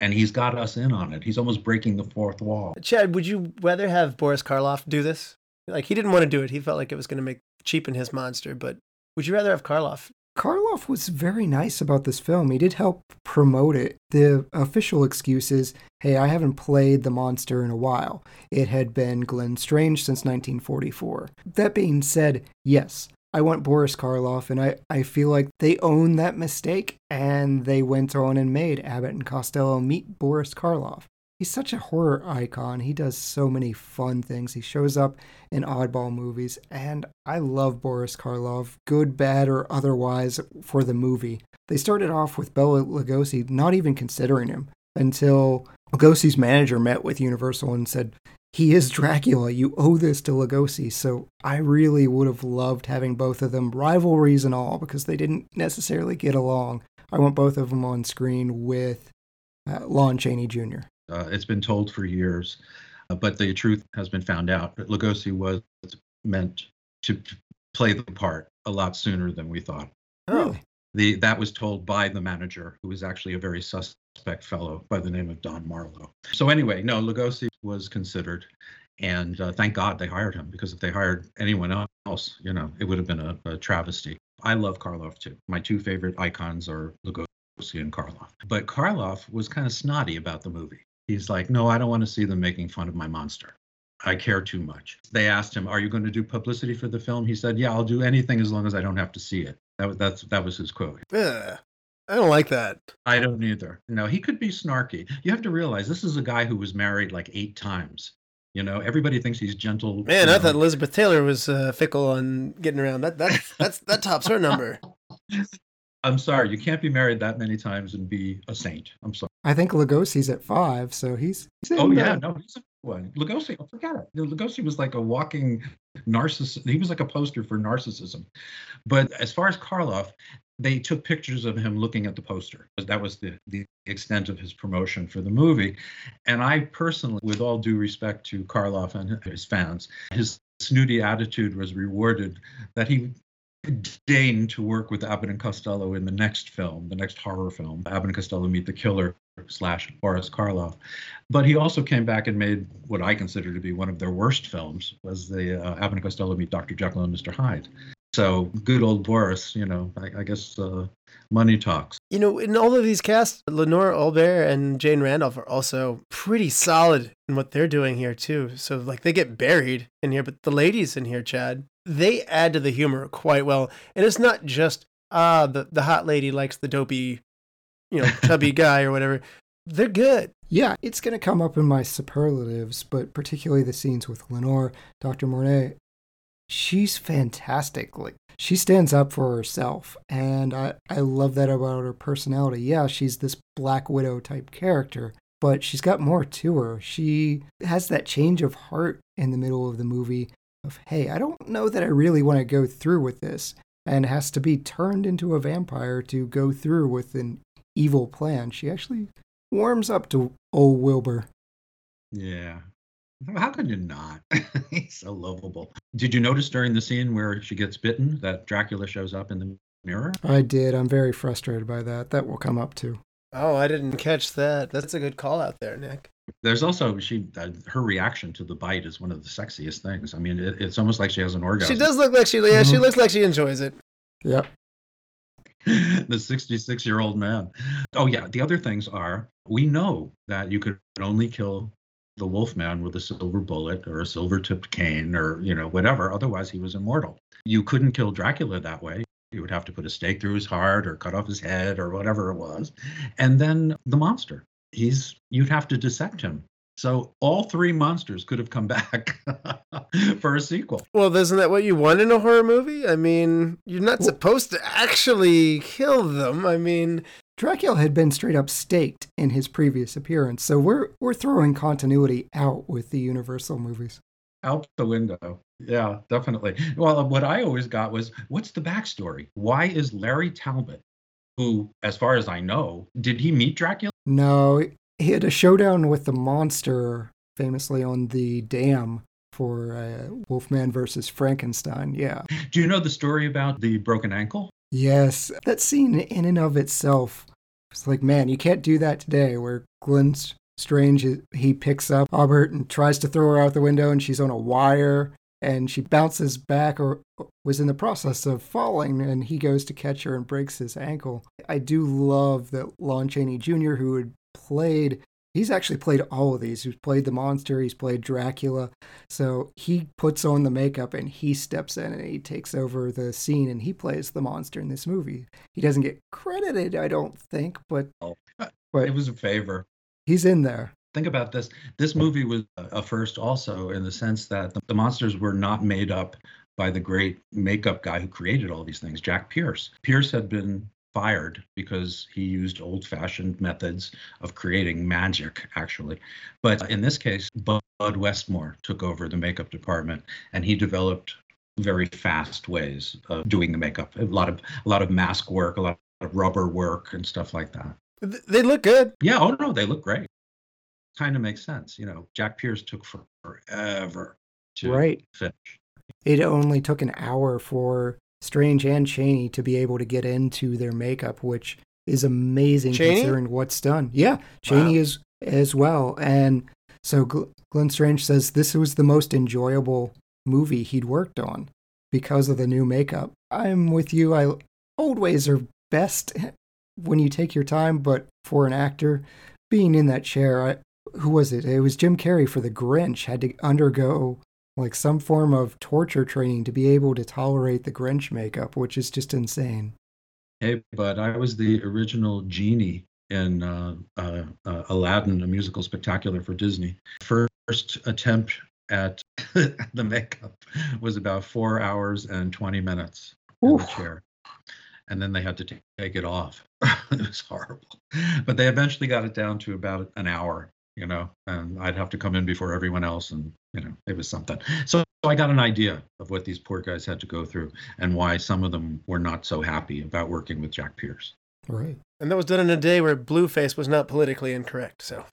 And he's got us in on it. He's almost breaking the fourth wall. Chad, would you rather have Boris Karloff do this? Like he didn't want to do it. He felt like it was going to make cheapen his monster. But would you rather have Karloff? Karloff was very nice about this film. He did help promote it. The official excuse is hey, I haven't played the monster in a while. It had been Glenn Strange since 1944. That being said, yes, I want Boris Karloff, and I, I feel like they own that mistake, and they went on and made Abbott and Costello meet Boris Karloff. He's such a horror icon. He does so many fun things. He shows up in oddball movies, and I love Boris Karloff, good, bad, or otherwise, for the movie. They started off with Bela Lugosi not even considering him until Lugosi's manager met with Universal and said, he is Dracula. You owe this to Lugosi. So I really would have loved having both of them, rivalries and all, because they didn't necessarily get along. I want both of them on screen with uh, Lon Chaney Jr. Uh, it's been told for years, uh, but the truth has been found out. That Lugosi was meant to play the part a lot sooner than we thought. Oh, The that was told by the manager, who was actually a very suspect fellow by the name of Don Marlowe. So anyway, no, Lugosi was considered, and uh, thank God they hired him because if they hired anyone else, you know, it would have been a, a travesty. I love Karloff too. My two favorite icons are Lugosi and Karloff. But Karloff was kind of snotty about the movie. He's like, no, I don't want to see them making fun of my monster. I care too much. They asked him, "Are you going to do publicity for the film?" He said, "Yeah, I'll do anything as long as I don't have to see it." That was that's that was his quote. ugh. I don't like that. I don't either. No, he could be snarky. You have to realize this is a guy who was married like eight times. You know, everybody thinks he's gentle. Man, I know. thought Elizabeth Taylor was uh, fickle on getting around. That that's that's that tops her number. I'm sorry, you can't be married that many times and be a saint. I'm sorry. I think Lugosi's at five, so he's. he's Oh yeah, the- no, he's a good one. Lugosi, oh, forget it. Lugosi was like a walking narcissist. He was like a poster for narcissism. But as far as Karloff, they took pictures of him looking at the poster. That was the the extent of his promotion for the movie. And I personally, with all due respect to Karloff and his fans, his snooty attitude was rewarded that he deigned to work with Abbott and Costello in the next film, the next horror film, Abbott and Costello Meet the Killer slash Boris Karloff. But he also came back and made what I consider to be one of their worst films, was the uh, Abbott and Costello Meet Dr. Jekyll and Mr. Hyde. So good old Boris, you know, I, I guess uh, money talks. You know, in all of these casts, Lenore Aubert and Jane Randolph are also pretty solid in what they're doing here too. So like they get buried in here, but the ladies in here, Chad, they add to the humor quite well. And it's not just ah the the hot lady likes the dopey, you know, chubby guy or whatever. they're good. Yeah, it's going to come up in my superlatives, but particularly the scenes with Lenore, Dr. Mornay. She's fantastic. Like she stands up for herself, and I I love that about her personality. Yeah, she's this Black Widow type character, but she's got more to her. She has that change of heart in the middle of the movie of, "Hey, I don't know that I really want to go through with this." And has to be turned into a vampire to go through with an evil plan. She actually warms up to old Wilbur. Yeah. How could you not? He's so lovable. Did you notice during the scene where she gets bitten that Dracula shows up in the mirror? I did. I'm very frustrated by that. That will come up too. Oh, I didn't catch that. That's a good call out there, Nick. There's also she uh, her reaction to the bite is one of the sexiest things. I mean, it, it's almost like she has an orgasm. She does look like she yeah, she Mhm. looks like she enjoys it. Yep. the 66 year old man. Oh, yeah. The other things are we know that you could only kill the wolfman with a silver bullet or a silver tipped cane or, you know, whatever. Otherwise, he was immortal. You couldn't kill Dracula that way. You would have to put a stake through his heart or cut off his head or whatever it was. And then the monster, he's, you'd have to dissect him. So all three monsters could have come back for a sequel. Well, isn't that what you want in a horror movie? I mean, you're not Well- supposed to actually kill them. I mean, Dracula had been straight up staked in his previous appearance, so we're we're throwing continuity out with the Universal movies. out the window. Yeah, definitely. Well, what I always got was what's the backstory? Why is Larry Talbot, who, as far as I know, did he meet Dracula? No, he had a showdown with the monster, famously on the dam for uh, Wolfman versus Frankenstein. Yeah. Do you know the story about the broken ankle? Yes, that scene in and of itself, it's like, man, you can't do that today. Where Glenn Strange, he picks up Aubert and tries to throw her out the window, and she's on a wire, and she bounces back or was in the process of falling, and he goes to catch her and breaks his ankle. I do love that Lon Chaney Jr., who had played. He's actually played all of these. He's played the monster, he's played Dracula. So he puts on the makeup and he steps in and he takes over the scene and he plays the monster in this movie. He doesn't get credited, I don't think, but Oh, But- it was a favor. he's in there. Think about this. This movie was a first also in the sense that the, the monsters were not made up by the great makeup guy who created all these things, Jack Pierce. Pierce had been fired because he used old fashioned methods of creating magic, actually. But in this case, Bud Westmore took over the makeup department and he developed very fast ways of doing the makeup. A lot of a lot of mask work, a lot of rubber work and stuff like that. they look good. Yeah, oh no, they look great. Kind of makes sense. You know, Jack Pierce took forever to Right. finish. It only took an hour for Strange and Chaney to be able to get into their makeup, which is amazing Chaney? considering what's done. Yeah, Chaney Wow. is as well. And so Gl- Glenn Strange says this was the most enjoyable movie he'd worked on because of the new makeup. I'm with you. I old ways are best when you take your time, but for an actor being in that chair, I, who was it? It was Jim Carrey for The Grinch had to undergo like some form of torture training to be able to tolerate the Grinch makeup, which is just insane. Hey, but I was the original genie in uh, uh, uh, Aladdin, a musical spectacular for Disney. First attempt at the makeup was about four hours and 20 minutes in the chair. And then they had to ta- take it off. it was horrible. But they eventually got it down to about an hour, you know, and I'd have to come in before everyone else. And, you know, it was something. So I got an idea of what these poor guys had to go through and why some of them were not so happy about working with Jack Pierce. Right. And that was done in a day where Blueface was not politically incorrect. So,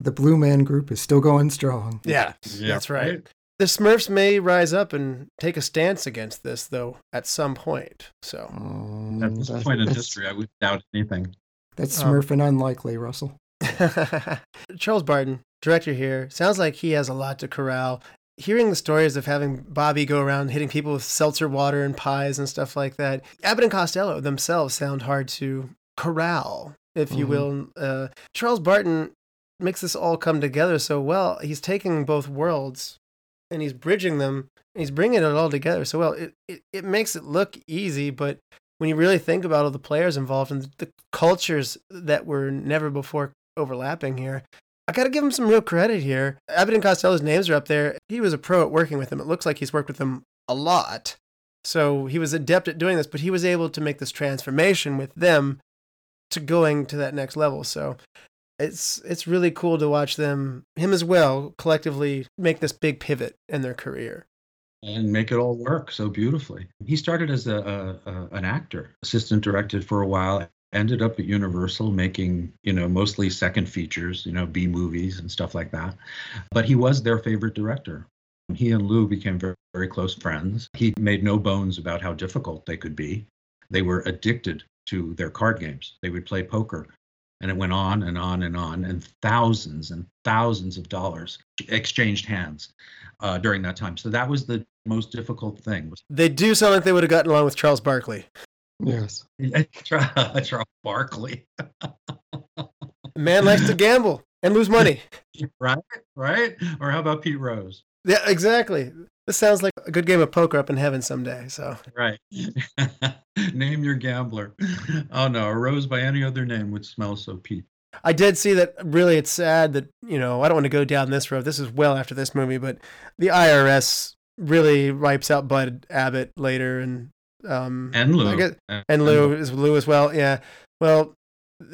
The Blue Man Group is still going strong. yeah, Yeah, that's right. right. The Smurfs may rise up and take a stance against this, though, at some point. So, Um, At this point in history, I would doubt anything. That's Um, Smurfing unlikely, Russell. Charles Barton, director here, sounds like he has a lot to corral. Hearing the stories of having Bobby go around hitting people with seltzer water and pies and stuff like that, Abbott and Costello themselves sound hard to corral, if you Mhm. will. Uh, Charles Barton makes this all come together so well. He's taking both worlds and he's bridging them and he's bringing it all together so well. It, it, it makes it look easy, but when you really think about all the players involved and the cultures that were never before overlapping here, I got to give him some real credit here. Abbott and Costello's names are up there. He was a pro at working with them. It looks like he's worked with them a lot. So he was adept at doing this, but he was able to make this transformation with them to going to that next level. So it's it's really cool to watch them him as well collectively make this big pivot in their career and make it all work so beautifully. He started as a, a, a, an actor, assistant directed for a while, ended up at Universal making, you know, mostly second features, you know, B movies and stuff like that. But he was their favorite director. He and Lou became very, very close friends. He made no bones about how difficult they could be. They were addicted to their card games. They would play poker and it went on and on and on and thousands and thousands of dollars exchanged hands uh, during that time so that was the most difficult thing they do sound like they would have gotten along with charles barkley yes charles barkley man likes to gamble and lose money right right or how about pete rose yeah exactly this sounds like a good game of poker up in heaven someday. So right, name your gambler. Oh no, a rose by any other name would smell so peat. I did see that. Really, it's sad that you know I don't want to go down this road. This is well after this movie, but the IRS really wipes out Bud Abbott later, and um, and Lou, guess, and Lou is Lou as well. Yeah. Well,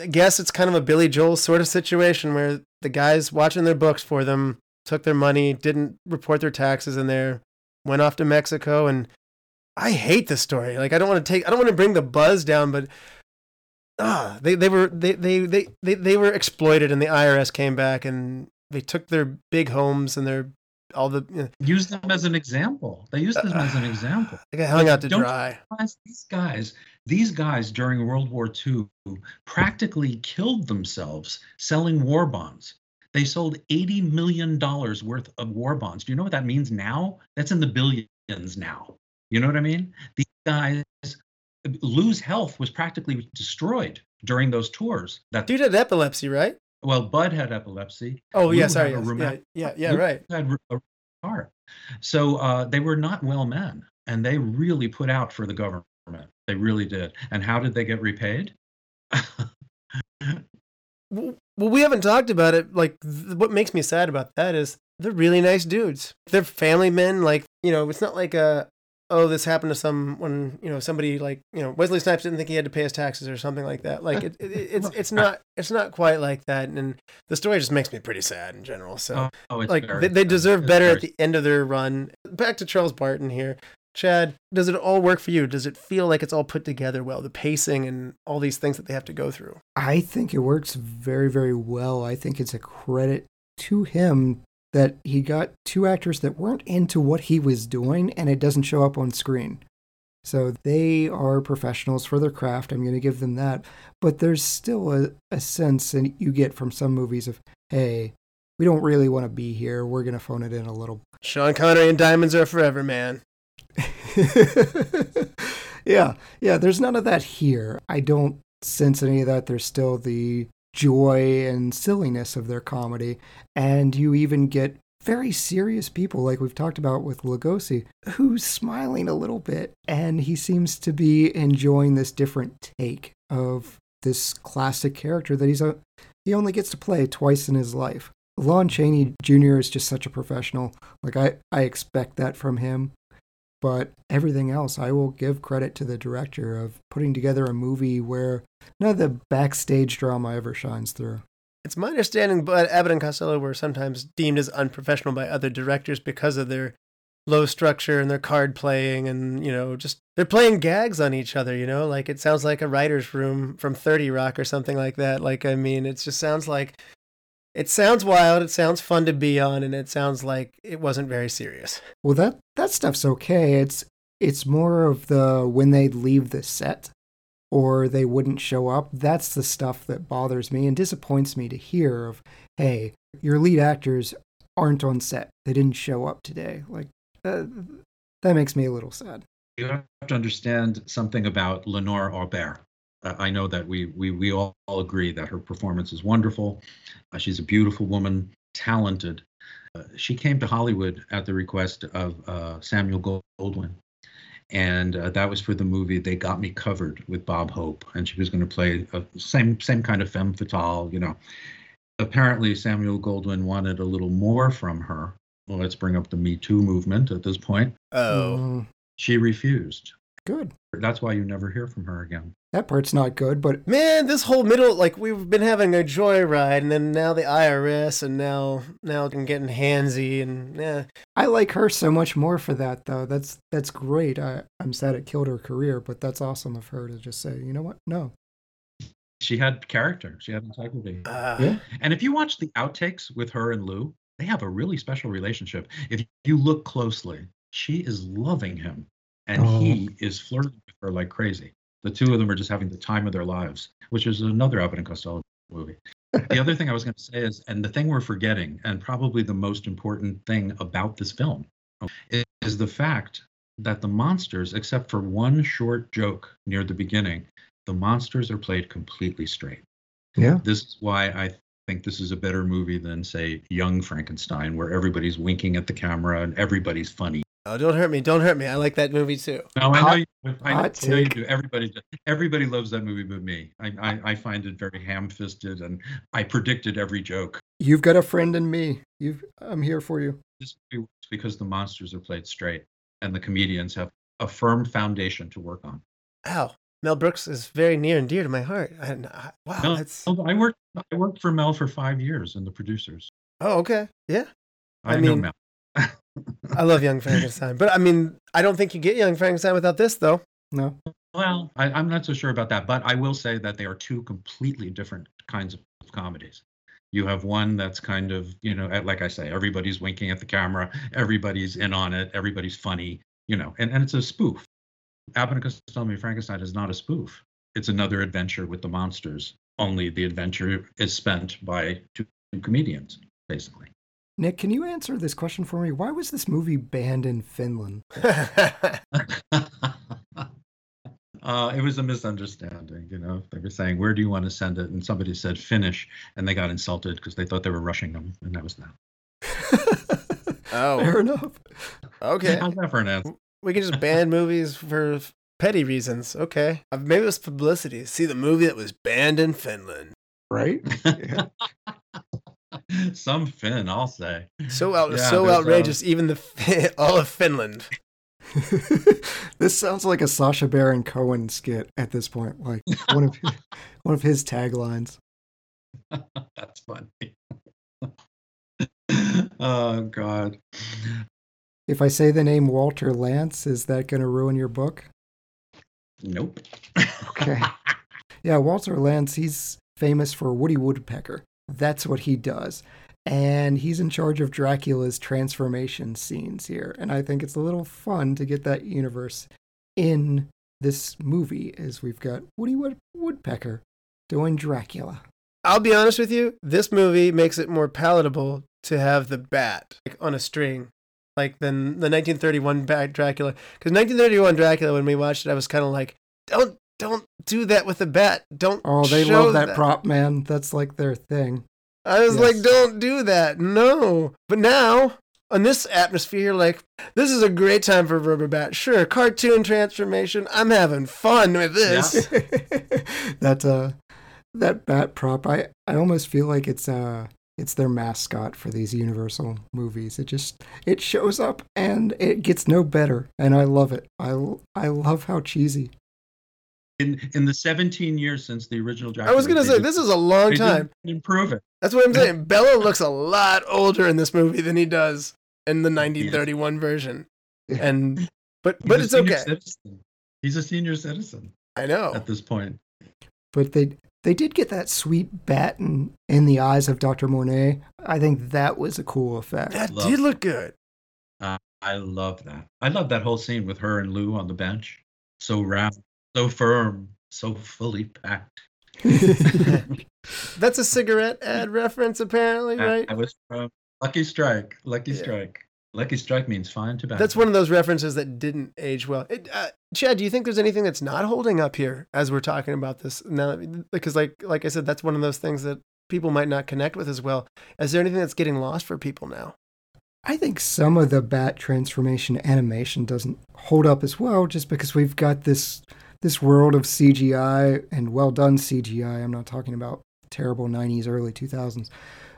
I guess it's kind of a Billy Joel sort of situation where the guys watching their books for them took their money, didn't report their taxes in there, went off to Mexico, and I hate this story. Like I don't want to take, I don't want to bring the buzz down, but ah, they they were they they they they, they were exploited, and the IRS came back and they took their big homes and their all the you know, use them as an example. They used them uh, as an example. They got hung out to dry. These guys, these guys during World War II practically killed themselves selling war bonds. They sold $80 million worth of war bonds. Do you know what that means now? That's in the billions now. You know what I mean? These guys, Lou's health was practically destroyed during those tours. That dude had epilepsy, right? Well, Bud had epilepsy. Oh, Lou yeah, sorry. Yes. yeah, yeah, yeah, right. Had a heart. So uh, they were not well men, and they really put out for the government. They really did. And how did they get repaid? well, we haven't talked about it. Like, th- what makes me sad about that is they're really nice dudes. They're family men. Like, you know, it's not like a, oh, this happened to someone, you know, somebody like, you know, Wesley Snipes didn't think he had to pay his taxes or something like that. Like, it, it, it's it's not it's not quite like that. And the story just makes me pretty sad in general. So, oh, oh like, they, they deserve better at the end of their run. Back to Charles Barton here. Chad, does it all work for you? Does it feel like it's all put together well? The pacing and all these things that they have to go through. I think it works very, very well. I think it's a credit to him that he got two actors that weren't into what he was doing and it doesn't show up on screen. So they are professionals for their craft. I'm going to give them that. But there's still a, a sense that you get from some movies of, hey, we don't really want to be here. We're going to phone it in a little. Sean Connery and Diamonds Are Forever, man. yeah, yeah, there's none of that here. I don't sense any of that. There's still the joy and silliness of their comedy. And you even get very serious people, like we've talked about with Lugosi, who's smiling a little bit. And he seems to be enjoying this different take of this classic character that he's a, he only gets to play twice in his life. Lon Chaney Jr. is just such a professional. Like I, I expect that from him. But everything else, I will give credit to the director of putting together a movie where none of the backstage drama ever shines through. It's my understanding, but Abbott and Costello were sometimes deemed as unprofessional by other directors because of their low structure and their card playing and you know just they're playing gags on each other you know like it sounds like a writer's room from 30 rock or something like that like i mean it just sounds like it sounds wild, it sounds fun to be on, and it sounds like it wasn't very serious. Well, that that stuff's okay. It's it's more of the when they leave the set or they wouldn't show up. That's the stuff that bothers me and disappoints me to hear of, hey, your lead actors aren't on set. They didn't show up today. Like uh, that makes me a little sad. You have to understand something about Lenore Aubert. I know that we we we all agree that her performance is wonderful. Uh, she's a beautiful woman, talented. Uh, she came to Hollywood at the request of uh, Samuel Goldwyn, and uh, that was for the movie They Got Me Covered with Bob Hope, and she was going to play a same same kind of femme fatale, you know. Apparently, Samuel Goldwyn wanted a little more from her. Well, let's bring up the Me Too movement at this point. Oh, Mm, She refused. Good. That's why you never hear from her again. That part's not good, but man, this whole middle like we've been having a joyride, and then now the IRS, and now now I'm getting handsy, and yeah, I like her so much more for that though. That's that's great. I, I'm sad it killed her career, but that's awesome of her to just say, you know what? No. She had character. She had integrity. uh, Yeah. And if you watch the outtakes with her and Lou, they have a really special relationship. If you look closely, she is loving him, and Oh. he is flirting with her like crazy. The two of them are just having the time of their lives, which is another Abbott and Costello movie. the other thing I was going to say is, and the thing we're forgetting, and probably the most important thing about this film, is, is the fact that the monsters, except for one short joke near the beginning, the monsters are played completely straight. Yeah. This is why I think this is a better movie than, say, Young Frankenstein, where everybody's winking at the camera and everybody's funny. Oh, don't hurt me, don't hurt me. I like that movie too. No, I know Hot- you. I, know- I know you do. Everybody, does. everybody loves that movie, but me. I, I, I find it very ham-fisted, and I predicted every joke. You've got a friend in me. You've I'm here for you. This movie works because the monsters are played straight, and the comedians have a firm foundation to work on. Ow, Mel Brooks is very near and dear to my heart. I, I, wow, No, that's I worked. I worked for Mel for five years in the producers. oh okay, yeah. I, I know Mel. I love Young Frankenstein, but I mean, I don't think you get Young Frankenstein without this though. No. Well, I, I'm not so sure about that, but I will say that they are two completely different kinds of comedies. You have one that's kind of, you know, like I say, everybody's winking at the camera, everybody's in on it, everybody's funny, you know, and, and it's a spoof. Abbott and Costello Meet Frankenstein is not a spoof. It's another adventure with the monsters. Only the adventure is spent by two comedians, basically. Nick, can you answer this question for me? Why was this movie banned in Finland? uh, it was a misunderstanding. You know, they were saying, "Where do you want to send it?" And somebody said "finish," and they got insulted because they thought they were rushing them, and that was that. oh, Fair enough. okay. How's that for an answer? We can just ban movies for petty reasons. Okay, Uh, maybe it was publicity. See the movie that was banned in Finland. Right? Some Finn, I'll say. So out, Yeah, so there's, uh, outrageous. Even the Fi- all of Finland. this sounds like a Sacha Baron Cohen skit at this point, like one of his, one of his taglines. That's funny. oh God. If I say the name Walter Lantz, is that going to ruin your book? Nope. Okay. Yeah, Walter Lantz, he's famous for Woody Woodpecker. That's what he does. And he's in charge of Dracula's transformation scenes here. And I think it's a little fun to get that universe in this movie as we've got Woody Wood- Woodpecker doing Dracula. I'll be honest with you. This movie makes it more palatable to have the bat like, on a string, like than the 1931 bat Dracula. Because 1931 Dracula, when we watched it, I was kind of like, don't don't do that with a bat. Don't. Oh, they show love that, prop, man. That's like their thing. I was Yes. like, don't do that. No. But now, on this atmosphere, like, this is a great time for Rubber Bat. Sure, cartoon transformation. I'm having fun with this. that uh that bat prop I I almost feel like it's uh it's their mascot for these universal movies it just it shows up and it gets no better and I love it I I love how cheesy In in the 17 years since the original I was going to say, this is a long they time. didn't improve it. That's what I'm saying. Bela looks a lot older in this movie than he does in the 1931 version. And, but, He's but it's okay. Citizen. He's a senior citizen I know. at this point. but they they did get that sweet bat in, in the eyes of Dr. Mornay. I think that was a cool effect That Love. did look good. I love that. I love that whole scene with her and Lou on the bench. So round, so firm, so fully packed. That's a cigarette ad reference, apparently, right? I was from Lucky Strike. Lucky Yeah. Strike. Lucky Strike means fine tobacco. That's one of those references that didn't age well. It, uh, Chad, do you think there's anything that's not holding up here as we're talking about this now? Because, like, like I said, that's one of those things that people might not connect with as well. Is there anything that's getting lost for people now? I think some of the bat transformation animation doesn't hold up as well just because we've got this this world of CGI and well done CGI. I'm not talking about terrible 90s early 2000s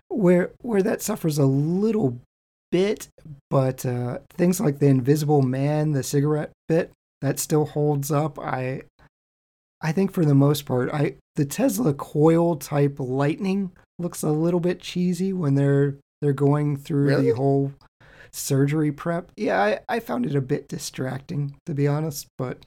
where where that suffers a little bit, but uh, things like the Invisible Man, the cigarette bit, that still holds up. I I think for the most part, I the Tesla coil type lightning looks a little bit cheesy when they're they're going through Really? the whole surgery prep. Yeah, I, I found it a bit distracting to be honest, but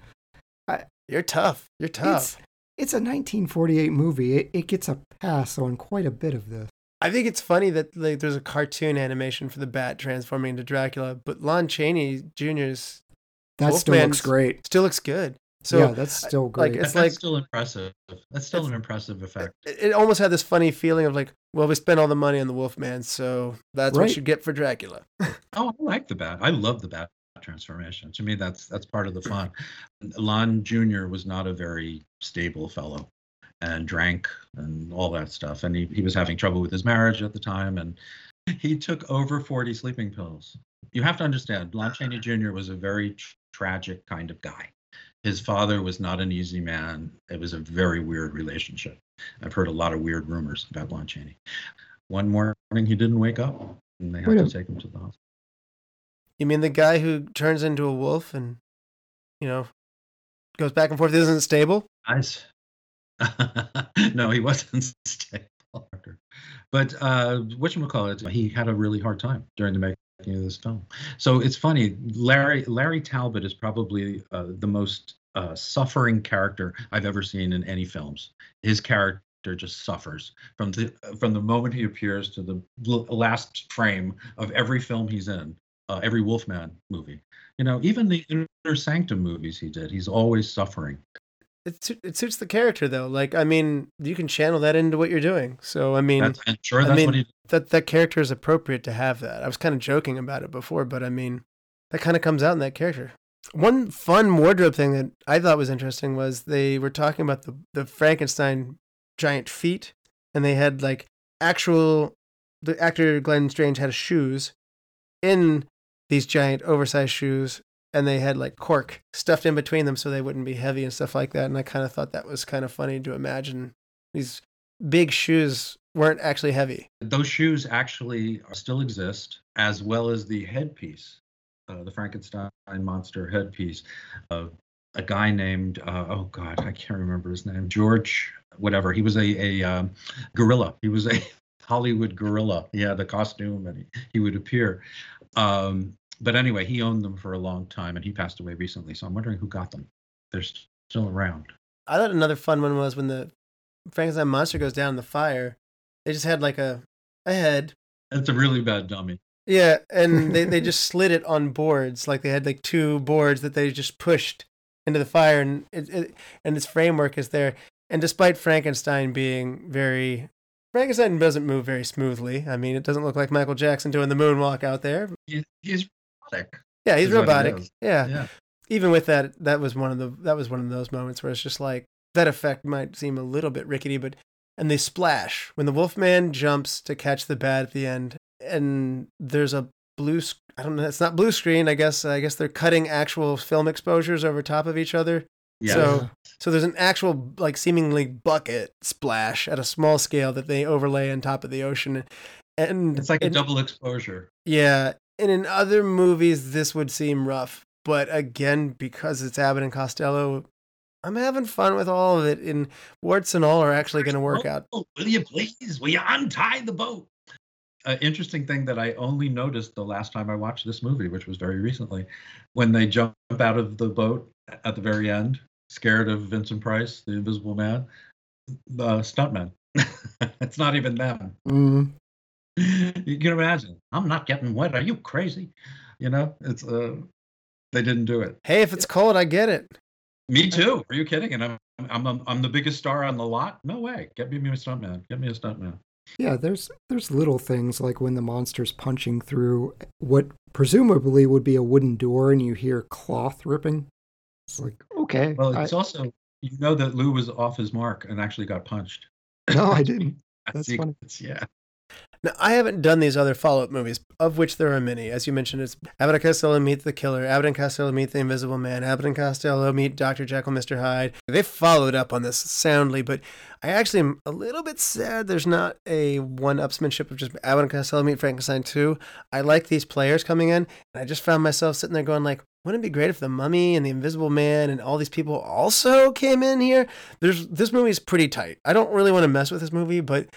You're tough. You're tough. it's a 1948 movie. It, it gets a pass on quite a bit of this. I think it's funny that like there's a cartoon animation for the bat transforming into Dracula, but Lon Chaney Jr.'s That still Wolfman's- looks great. still looks good. So yeah, that's still like, great. It's That's like- still impressive. That's still an impressive effect. it, it almost had this funny feeling of like, well, we spent all the money on the Wolfman, so that's Right. what you get for Dracula. Oh, I like the bat. I love the bat transformation. To me, that's that's part of the fun. Lon Jr. was not a very stable fellow, and drank and all that stuff. And he, he was having trouble with his marriage at the time, and he took over forty sleeping pills. You have to understand, Lon Chaney Jr. was a very tr- tragic kind of guy. His father was not an easy man. It was a very weird relationship. I've heard a lot of weird rumors about Lon Chaney. One morning, he didn't wake up, and they had Wait to a- take him to the hospital. You mean the guy who turns into a wolf and, you know, goes back and forth, isn't stable? Nice. no, he wasn't stable. But uh, whatchamacallit, he had a really hard time during the making of this film. So it's funny. Larry Larry Talbot is probably uh, the most uh, suffering character I've ever seen in any films. His character just suffers from the from the moment he appears to the last frame of every film he's in, uh, every Wolfman movie. You know, even the Inner Sanctum movies he did, he's always suffering. It, it suits the character though. Like, I mean, you can channel that into what you're doing. So, I mean, That's, I'm sure I that's mean, what he that that character is appropriate to have that. I was kind of joking about it before, but I mean, that kind of comes out in that character. One fun wardrobe thing that I thought was interesting was they were talking about the the Frankenstein giant feet, and they had like actual the actor Glenn Strange had shoes in these giant oversized shoes, and they had like cork stuffed in between them so they wouldn't be heavy and stuff like that. And I kind of thought that was kind of funny to imagine these big shoes weren't actually heavy. those shoes actually still exist, as well as the headpiece, uh, the Frankenstein monster headpiece. A guy named uh, oh god, I can't remember his name. George, whatever. He was a a um, gorilla. He was a Hollywood gorilla. He had the costume, and he, he would appear. Um, but anyway, he owned them for a long time, and he passed away recently. So I'm wondering who got them. They're still around. I thought another fun one was when the Frankenstein monster goes down in the fire. They just had like a a head. It's a really bad dummy. Yeah, and they, they just slid it on boards. Like they had like two boards that they just pushed into the fire, and it, it and its framework is there. And despite Frankenstein being very Frankenstein doesn't move very smoothly. I mean, it doesn't look like Michael Jackson doing the moonwalk out there. He's robotic. Yeah, he's Is what it robotic. is. Yeah. Yeah. even with that, that was one of the that was one of those moments where it's just like that effect might seem a little bit rickety, but and they splash when the Wolfman jumps to catch the bat at the end, and there's a blue. sc- I don't know. It's not blue screen. I guess. I guess they're cutting actual film exposures over top of each other. Yeah. So so there's an actual like seemingly bucket splash at a small scale that they overlay on top of the ocean, and It's like a and- double exposure. yeah, and in other movies, this would seem rough. But again, because it's Abbott and Costello, I'm having fun with all of it. And warts and all are actually going to work out. Oh, will you please? Will you untie the boat? An interesting thing that I only noticed the last time I watched this movie, which was very recently, when they jump out of the boat at the very end, scared of Vincent Price, the Invisible Man, the stuntman. it's not even them. Mm, You can imagine. I'm not getting wet. Are you crazy? You know, it's uh, they didn't do it. Hey, if it's cold, I get it. Me too. Are you kidding? And I'm I'm I'm, the biggest star on the lot. No way. Get me a stuntman. Get me a stuntman. yeah, there's there's little things like when the monster's punching through what presumably would be a wooden door, and you hear cloth ripping. It's like okay, Well, I- it's also you know that Lou was off his mark and actually got punched. no, I didn't. That's That's funny. Yeah. Now, I haven't done these other follow up movies, of which there are many. As you mentioned, it's Abbott and Costello Meet the Killer, Abbott and Costello Meet the Invisible Man, Abbott and Costello Meet Dr. Jekyll, Mr. Hyde. They followed up on this soundly, but I actually am a little bit sad there's not a one upsmanship of just Abbott and Costello Meet Frankenstein 2. I like these players coming in, and I just found myself sitting there going like, wouldn't it be great if the mummy and the invisible man and all these people also came in here there's this movie is pretty tight i don't really want to mess with this movie but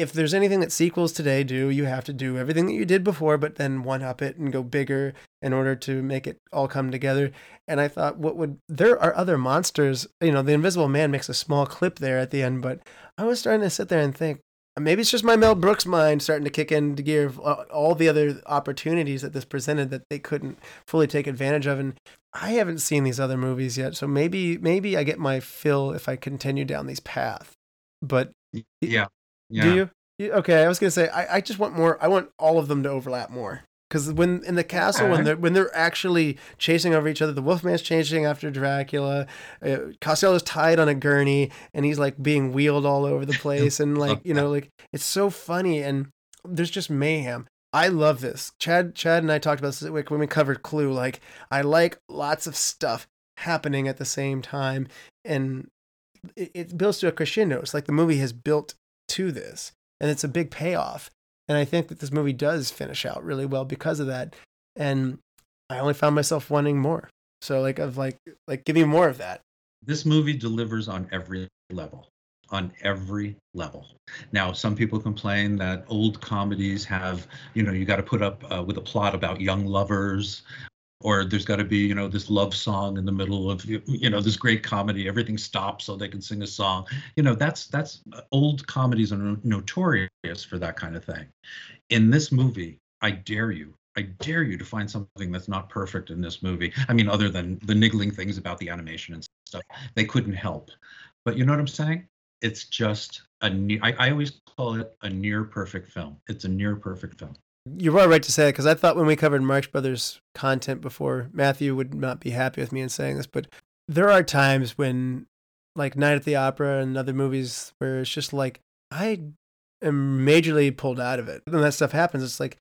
if there's anything that sequels today do, you have to do everything that you did before, but then one up it and go bigger in order to make it all come together. And I thought, what would there are other monsters? You know, the Invisible Man makes a small clip there at the end, but I was starting to sit there and think, maybe it's just my Mel Brooks mind starting to kick into gear of uh, all the other opportunities that this presented that they couldn't fully take advantage of. And I haven't seen these other movies yet, so maybe maybe I get my fill if I continue down these paths. But yeah, yeah. Do you? you? Okay, I was gonna say I, I just want more. I want all of them to overlap more. Because when in the castle, when they're when they're actually chasing over each other, the Wolfman's chasing after Dracula. Uh, Costello's tied on a gurney, and he's like being wheeled all over the place, and like you know, like it's so funny, and there's just mayhem. I love this. Chad, Chad, and I talked about this when we covered Clue. Like, I like lots of stuff happening at the same time, and it, it builds to a crescendo. It's like the movie has built to this, and it's a big payoff. And I think that this movie does finish out really well because of that. And I only found myself wanting more. So like of like like give me more of that. This movie delivers on every level on every level. Now, some people complain that old comedies have, you know, you got to put up uh, with a plot about young lovers or there's got to be you know this love song in the middle of you know this great comedy everything stops so they can sing a song. You know that's that's uh, old comedies are notorious for that kind of thing. In this movie i dare you i dare you to find something that's not perfect in this movie. I mean other than the niggling things about the animation and stuff they couldn't help. But you know what i'm saying? It's just a near I, I always call it a near perfect film. It's a near perfect film you are right to say it because I thought when we covered Marx Brothers content before, Matthew would not be happy with me in saying this, but there are times when, like Night at the Opera and other movies, where it's just like I am majorly pulled out of it. When that stuff happens, it's like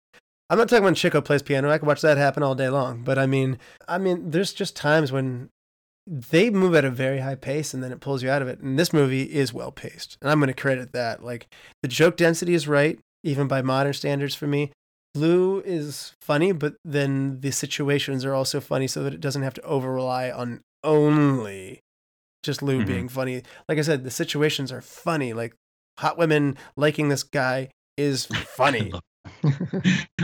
I'm not talking when Chico plays piano. I can watch that happen all day long. But I mean, I mean, there's just times when they move at a very high pace and then it pulls you out of it. And this movie is well paced, and I'm going to credit that. Like the joke density is right, even by modern standards for me. Lou is funny, but then the situations are also funny so that it doesn't have to over rely on only just Lou mm-hmm. being funny. Like I said, the situations are funny. Like hot women liking this guy is funny.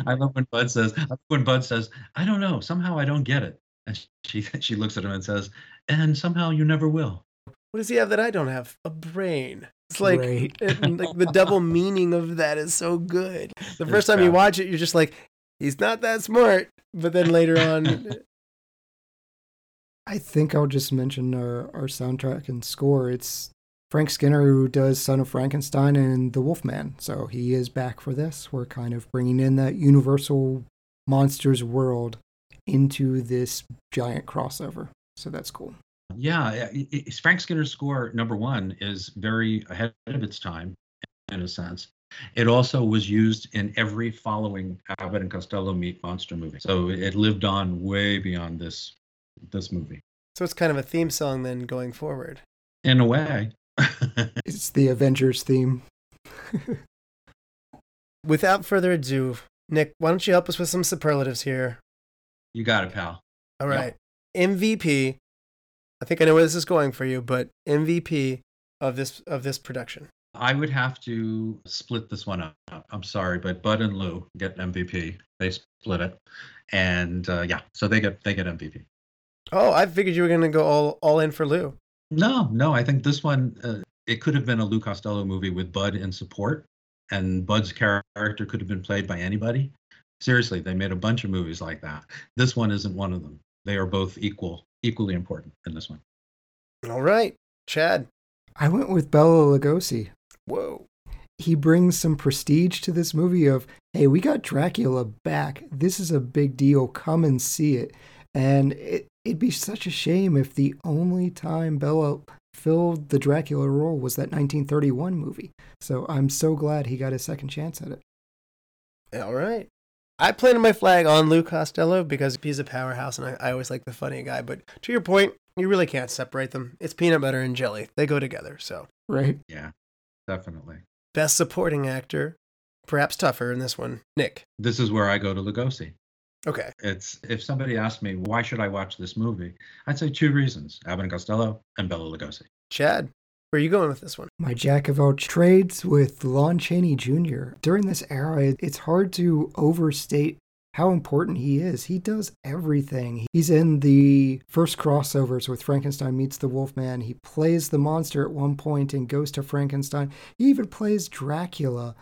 I love when Bud says when Bud says, I don't know, somehow I don't get it. And she she looks at him and says, and somehow you never will. What does he have that I don't have? A brain. It's like, it, like the double meaning of that is so good. The first time you watch it, you're just like, he's not that smart. But then later on, I think I'll just mention our, our soundtrack and score. It's Frank Skinner who does Son of Frankenstein and The Wolfman. So he is back for this. We're kind of bringing in that universal monsters world into this giant crossover. So that's cool. Yeah, Frank Skinner's score number one is very ahead of its time, in a sense. It also was used in every following Abbott and Costello Meet Monster movie, so it lived on way beyond this this movie. So it's kind of a theme song then going forward. In a way, it's the Avengers theme. Without further ado, Nick, why don't you help us with some superlatives here? You got it, pal. All right. Yep. MVP I think I know where this is going for you, but MVP of this of this production. I would have to split this one up. I'm sorry, but Bud and Lou get MVP. They split it, and uh, yeah, so they get they get MVP. Oh, I figured you were going to go all all in for Lou. No, no, I think this one uh, it could have been a Lou Costello movie with Bud in support, and Bud's character could have been played by anybody. Seriously, they made a bunch of movies like that. This one isn't one of them. They are both equal equally important in this one. All right, Chad. I went with Bela Lugosi. Whoa. He brings some prestige to this movie of, hey, we got Dracula back. This is a big deal. Come and see it. And it, it'd be such a shame if the only time Bela filled the Dracula role was that 1931 movie. So I'm so glad he got a second chance at it. All right. I planted my flag on Lou Costello because he's a powerhouse and I, I always like the funny guy. But to your point, you really can't separate them. It's peanut butter and jelly. They go together. So, Right? Yeah, definitely. best supporting actor, perhaps tougher in this one, Nick. This is where I go to Lugosi. Okay. It's if somebody asked me why should I watch this movie, I'd say two reasons: Abbott and Costello and Bela Lugosi. Chad, where are you going with this one? My jack of all trades with Lon Chaney Jr. During this era, it's hard to overstate how important he is. He does everything. He's in the first crossovers with Frankenstein meets the Wolfman. He plays the monster at one and goes to Frankenstein. He even plays Dracula.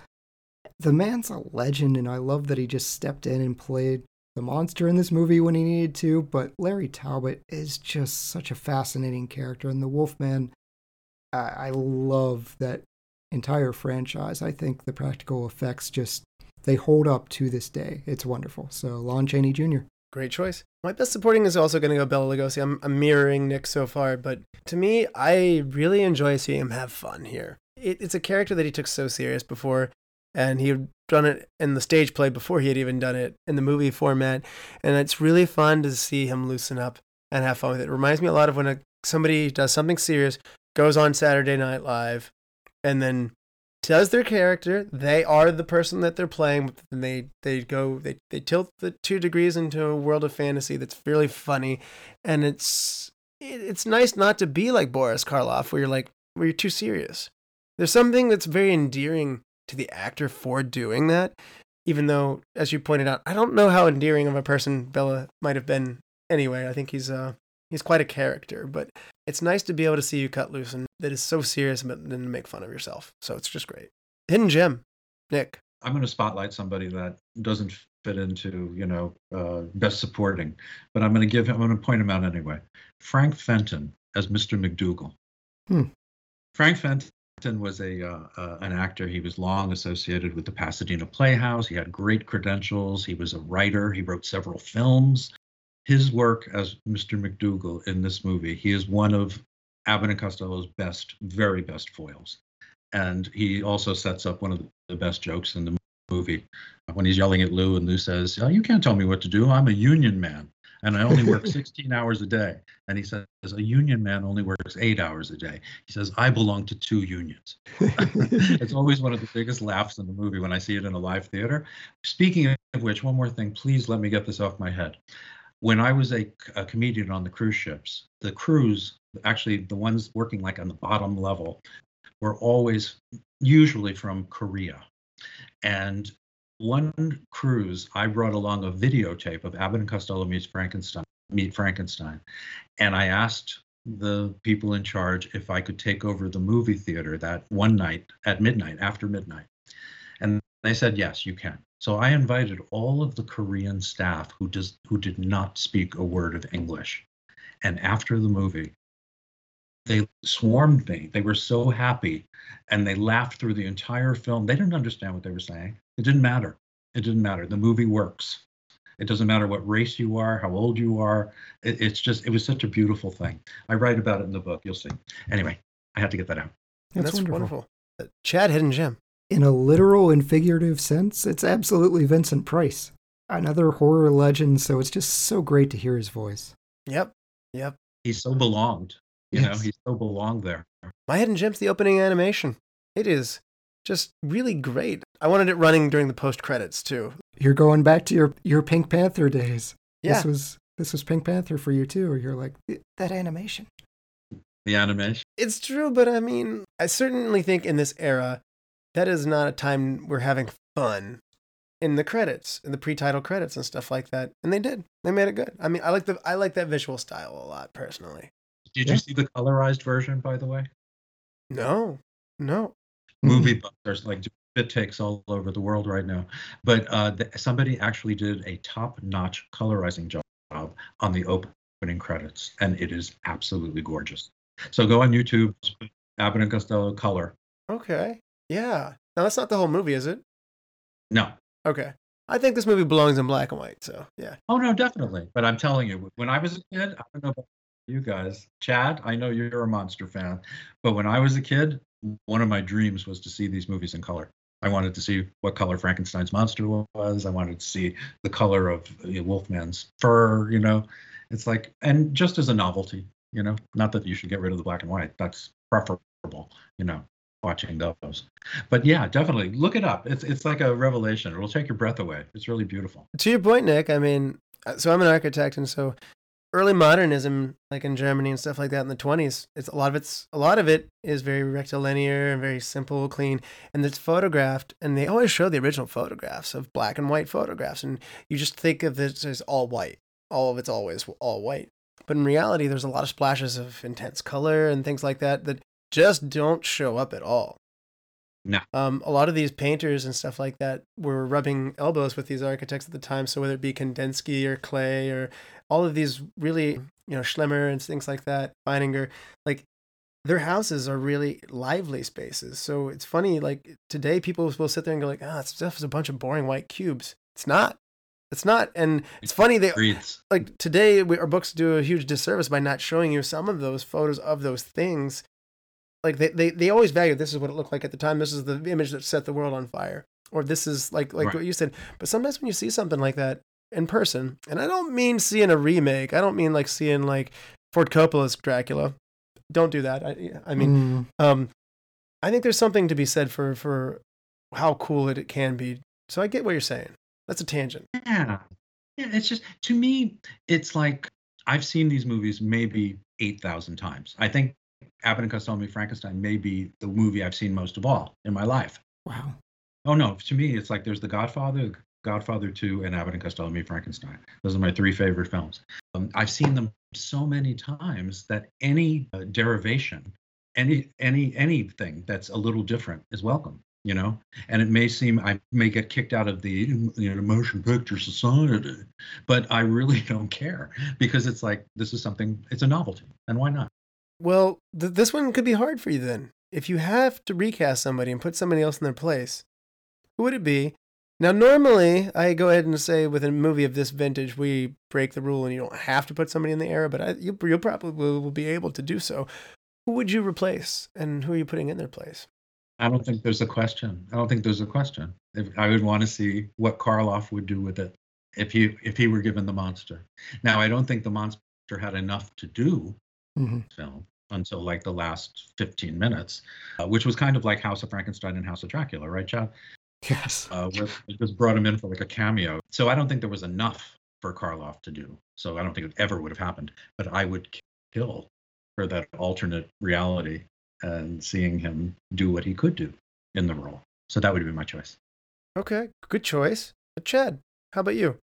The man's a legend, and I love that he just stepped in and played the monster in this movie when he needed to. But Larry Talbot is just such a fascinating character, and the Wolfman I, love that entire franchise. I think the practical effects just they hold up to this day. It's wonderful. So Lon Chaney Jr. Great choice. My best supporting is also going to go Bela Lugosi. I'm, I'm mirroring Nick so far, but to me, I really enjoy seeing him have fun here. It, it's a character that he took so serious before, and he had done it in the stage play before he had even done it in the movie format. And it's really fun to see him loosen up and have fun with it. It reminds me a lot of when a, somebody does something serious, goes on Saturday Night Live, and then does their character. They are the person that they're playing, then they they go they they tilt the two degrees into a world of fantasy that's really funny, and it's it, it's nice not to be like Boris Karloff, where you're like where you're too serious. There's something that's very endearing to the actor for doing that, even though, as you pointed out, I don't know how endearing of a person Bela might have been anyway. I think he's uh he's quite a character, but it's nice to be able to see you cut loose and that is so serious, but then make fun of yourself. So it's just great. Hidden gem, Nick. I'm going to spotlight somebody that doesn't fit into, you know, uh, best supporting, but I'm going to give him, I'm going to point him out anyway. Frank Fenton as Mr. McDougal. Hmm. Frank Fenton was a uh, uh, an actor. He was long associated with the Pasadena Playhouse. He had great credentials. He was a writer. He wrote several films. His work as Mr. McDougal in this movie, he is one of Abbott and Costello's best, very best foils. And he also sets up one of the best jokes in the movie when he's yelling at Lou, and Lou says, oh, "You can't tell me what to do. I'm a union man, and I only work 16 hours a day." And he says, "A union man only works eight hours a day." He says, "I belong to two unions." it's always one of the biggest laughs in the movie when I see it in a live theater. Speaking of which, one more thing, please let me get this off my head. When I was a, a comedian on the cruise ships, the crews, actually the ones working like on the bottom level, were always usually from Korea. And one cruise, I brought along a videotape of Abbott and Costello meets Frankenstein, meet Frankenstein, and I asked the people in charge if I could take over the movie theater that one night at midnight, after midnight, and they said yes, you can. So I invited all of the Korean staff who does who did not speak a word of English, and after the movie, they swarmed me. They were so happy and they laughed through the entire film. They didn't understand what they were saying. It didn't matter. It didn't matter. The movie works. It doesn't matter what race you are, how old you are. It, it's just, it was such a beautiful thing. I write about it in the book. You'll see. Anyway, I had to get that out. And That's, wonderful. Uh, Chad, hidden gem. In a literal and figurative sense, it's absolutely Vincent Price. Another horror legend, so it's just so great to hear his voice. Yep. Yep. He so belonged. You know, he so belonged there. My hidden gem's the opening animation. It is just really great. I wanted it running during the post credits too. You're going back to your, your Pink Panther days. Yeah. This was this was Pink Panther for you too, or you're like, that animation. The animation. It's true, but I mean, I certainly think in this era, that is not a time we're having fun in the credits, in the pre-title credits and stuff like that. And they did. They made it good. I mean, I like the I like that visual style a lot personally. Did Yeah. you see the colorized version, by the way? No, no. movie buffs. There's like bit takes all over the world right now. But uh, th- somebody actually did a top-notch colorizing job on the opening credits, and it is absolutely gorgeous. So go on YouTube, Abbott and Costello color. Okay. Yeah. Now that's not the whole movie, is it? No, Okay. I think this movie belongs in black and white. So yeah. oh no, definitely. But I'm telling you, when I was a kid, I don't know about you guys, Chad. I know you're a monster fan, but when I was a kid, one of my dreams was to see these movies in color. I wanted to see what color Frankenstein's monster was. I wanted to see the color of you know, Wolfman's fur. You know, it's like, and just as a novelty, you know, not that you should get rid of the black and white. That's preferable, you know, watching those. But yeah, definitely look it up. It's it's like a revelation. It'll take your breath away. It's really beautiful. To your point, Nick, I mean, uh, so I'm an architect, and so early modernism, like in Germany and stuff like that in the 20s, it's a lot of it's a lot of it is very rectilinear and very simple, clean, and it's photographed. And they always show the original photographs of black and white photographs, and you just think of this as all white. All of it's always all white. But in reality, there's a lot of splashes of intense color and things like that that just don't show up at all. No. Um, a lot of these painters and stuff like that were rubbing elbows with these architects at the time. So whether it be Kandinsky or Klee or all of these really, you know, Schlemmer and things like that, Feininger, like their houses are really lively spaces. So it's funny, like today people will sit there and go like, ah, oh, stuff is a bunch of boring white cubes. It's not. It's not. And it's funny they like today we, our books do a huge disservice by not showing you some of those photos of those things like they, they, they always value this is what it looked like at the time this is the image that set the world on fire or this is like like Right. what you said. But sometimes when you see something like that in person and i don't mean seeing a remake i don't mean like seeing like ford coppola's dracula. Don't do that. I, I mean Mm, um i think there's something to be said for for how cool it, it can be. So i get what you're saying. That's a tangent. Yeah. Yeah, it's just to me, it's like I've seen these movies maybe eight thousand times. I think Abbott and Costello Meet Frankenstein may be the movie I've seen most of all in my life. wow. Oh no, to me, it's like there's The Godfather, Godfather 2, and Abbott and Costello Meet Frankenstein. Those are my three favorite films. Um, I've seen them so many times that any uh, derivation, any any anything that's a little different is welcome. You know, and it may seem I may get kicked out of the you know motion picture society, but I really don't care because it's like this is something. It's a novelty, and why not? Well, th- this one could be hard for you then. If you have to recast somebody and put somebody else in their place, who would it be? Now, normally, I go ahead and say with a movie of this vintage, we break the rule and you don't have to put somebody in the era, but I, you, you'll probably will, will be able to do so. Who would you replace and who are you putting in their place? I don't think there's a question. I don't think there's a question. If, I would want to see what Karloff would do with it if he if he were given the monster. Now, I don't think the monster had enough to do hmm film until like the last 15 minutes, uh, which was kind of like House of Frankenstein and House of Dracula, right, Chad? Yes. Uh, where it just brought him in for like a cameo. So I don't think there was enough for Karloff to do. So I don't think it ever would have happened. But I would kill for that alternate reality and seeing him do what he could do in the role. So that would be my choice. Okay, good choice. But Chad, how about you?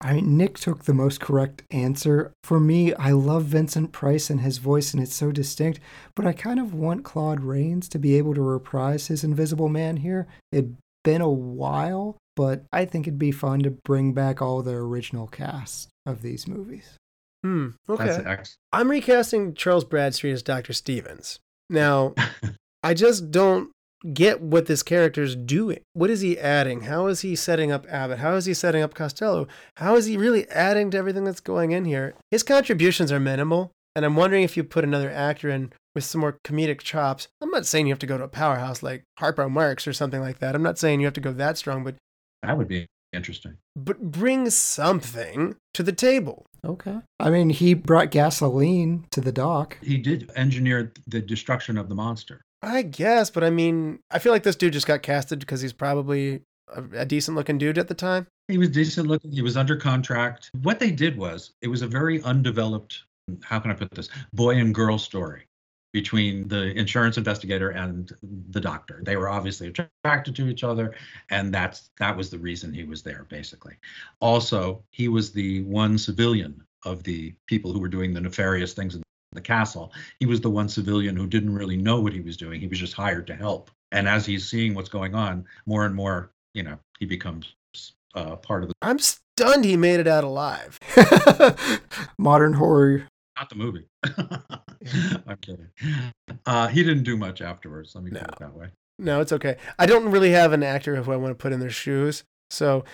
I mean, Nick took the most correct answer. For me, I love Vincent Price and his voice, and it's so distinct, but I kind of want Claude Rains to be able to reprise his Invisible Man here. It'd been a while, but I think it'd be fun to bring back all the original cast of these movies. Hmm, okay. That's. I'm recasting Charles Bradstreet as Dr. Stevens. Now, I just don't get what this character's doing. What is he adding? How is he setting up Abbott? How is he setting up Costello? How is he really adding to everything that's going in here? His contributions are minimal, and I'm wondering if you put another actor in with some more comedic chops. I'm not saying you have to go to a powerhouse like Harpo Marx or something like that. I'm not saying you have to go that strong, but That would be interesting. but bring something to the table. Okay. I mean, he brought gasoline to the dock. He did engineer the destruction of the monster. I guess, but I mean, I feel like this dude just got casted because he's probably a, a decent looking dude at the time. He was decent looking. He was under contract. What they did was it was a very undeveloped, how can I put this, boy and girl story between the insurance investigator and the doctor. They were obviously attracted to each other, and that's that was the reason he was there, basically. Also, he was the one civilian of the people who were doing the nefarious things in the castle. He was the one civilian who didn't really know what he was doing. He was just hired to help. And as he's seeing what's going on, more and more, you know, he becomes uh, part of the I'm stunned he made it out alive. Modern horror. not the movie. I'm kidding. Uh, he didn't do much afterwards. Let me put it that way. No, it's okay. I don't really have an actor who I want to put in their shoes. So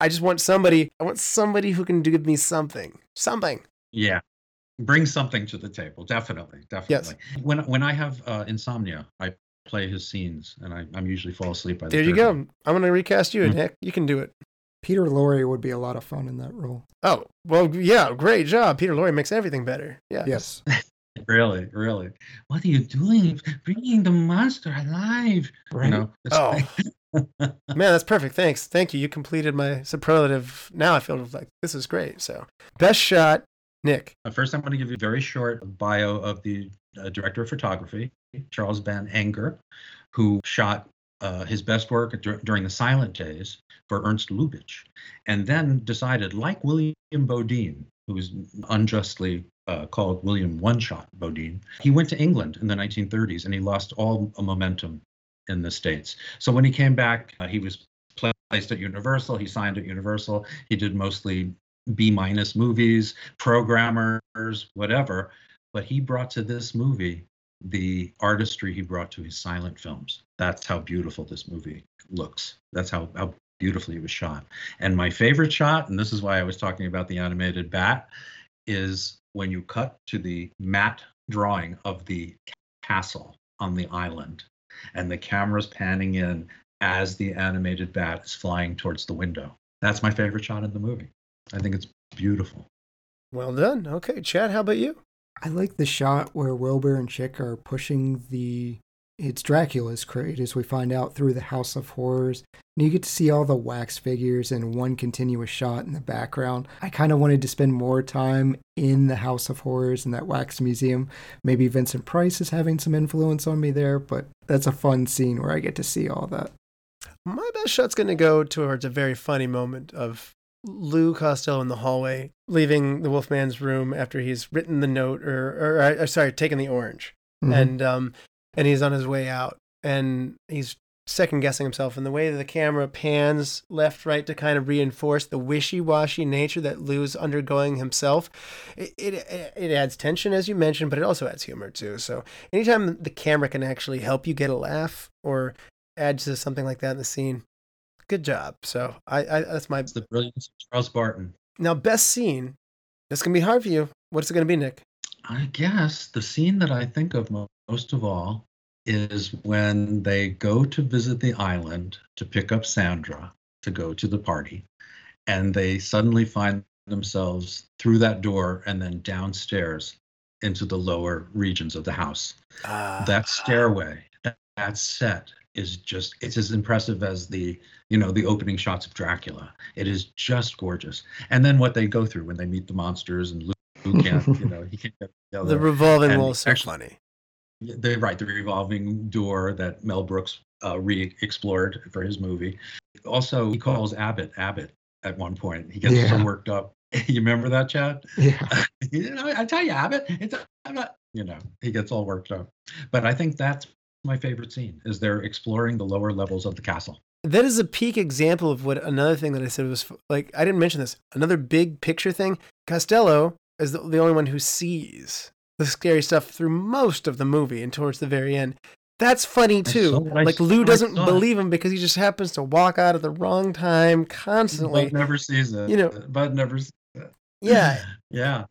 I just want somebody, I want somebody who can give me something. Something. Yeah, bring something to the table. Definitely, definitely. Yes. When when I have uh, insomnia, I play his scenes, and I, I'm usually fall asleep by the There you go. one. I'm gonna recast you, Hmm. Nick. You can do it. Peter Lorre would be a lot of fun in that role. Oh, well, yeah, great job. Peter Lorre makes everything better. Yeah. Yes. Really, really. What are you doing? Bringing the monster alive? Right. You know. Oh. Man, that's perfect. Thanks. Thank you. You completed my superlative. Now I feel like this is great. So, best shot, Nick. Uh, First, I'm going to give you a very short bio of the uh, director of photography, Charles Van Enger, who shot uh, his best work dur- during the silent days for Ernst Lubitsch, and then decided, like William Beaudine, who was unjustly uh, called William One Shot Beaudine, he went to England in the 1930s and he lost all momentum in the States. So when he came back, uh, he was placed at Universal. He signed at Universal. He did mostly B minus movies, programmers, whatever. But he brought to this movie the artistry he brought to his silent films. That's how beautiful this movie looks. That's how, how beautifully it was shot. And my favorite shot, and this is why I was talking about the animated bat, is when you cut to the matte drawing of the castle on the island and the camera's panning in as the animated bat is flying towards the window. That's my favorite shot in the movie. I think it's beautiful. Well done. Okay, Chad, how about you? I like the shot where Wilbur and Chick are pushing the it's Dracula's crate as we find out through the House of Horrors. And you get to see all the wax figures in one continuous shot in the background. I kind of wanted to spend more time in the House of Horrors and that wax museum. Maybe Vincent Price is having some influence on me there, but that's a fun scene where I get to see all that. My best shot's going to go towards a very funny moment of Lou Costello in the hallway, leaving the Wolfman's room after he's written the note, or, or, uh, sorry, taken the orange, Mhm. and um, and he's on his way out, and he's second guessing himself, and the way that the camera pans left, right to kind of reinforce the wishy-washy nature that Lou's undergoing himself, it, it it adds tension as you mentioned, but it also adds humor too. So anytime the camera can actually help you get a laugh or add to something like that in the scene, good job. So I, I that's my It's the brilliance of Charles Barton. now best scene. This can be hard for you. What's it going to be, Nick? I guess the scene that I think of most of all is when they go to visit the island to pick up Sandra to go to the party, and they suddenly find themselves through that door and then downstairs into the lower regions of the house. Uh, that stairway, that set is just it's as impressive as the you know the opening shots of Dracula. It is just gorgeous. And then what they go through when they meet the monsters and Luke, Luke can't you know he can't get together. the revolving and wall is so actually- funny. they right the revolving door that Mel Brooks uh, re-explored for his movie. Also, he calls Abbott Abbott at one point. He gets Yeah. so worked up. you remember that, Chad? Yeah. you know, I tell you, Abbott, it's I'm not, you know, he gets all worked up. But I think that's my favorite scene is they're exploring the lower levels of the castle. That is a peak example of what another thing that I said was like I didn't mention this. Another big picture thing. Costello is the, the only one who sees the scary stuff through most of the movie and towards the very end. That's funny too. Like Lou doesn't believe him because he just happens to walk out at the wrong time constantly. Bud never sees it. You know- Bud never. Sees it. Yeah, yeah.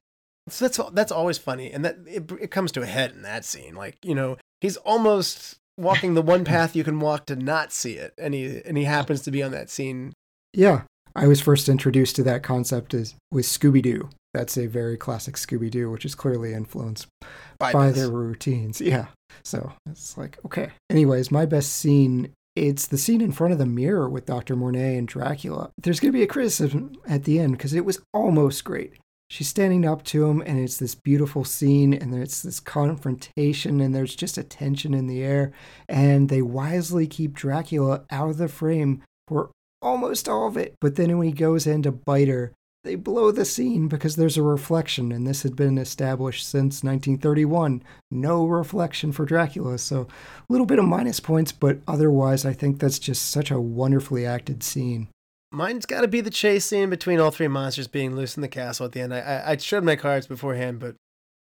So that's that's always funny, and that it, it comes to a head in that scene. Like you know, he's almost walking the one path you can walk to not see it, and he and he happens to be on that scene. Yeah. I was first introduced to that concept is with Scooby Doo. That's a very classic Scooby Doo, which is clearly influenced By by their routines. Yeah. So it's like, okay. Anyways, my best scene, it's the scene in front of the mirror with Dr. Mornay and Dracula. There's going to be a criticism at the end because it was almost great. She's standing up to him, and it's this beautiful scene, and there's this confrontation, and there's just a tension in the air. And they wisely keep Dracula out of the frame for almost all of it. But then when he goes in to bite her, they blow the scene because there's a reflection, and this had been established since 1931. No reflection for Dracula, so a little bit of minus points, but otherwise, I think that's just such a wonderfully acted scene. Mine's got to be the chase scene between all three monsters being loose in the castle at the end. I, I I showed my cards beforehand, but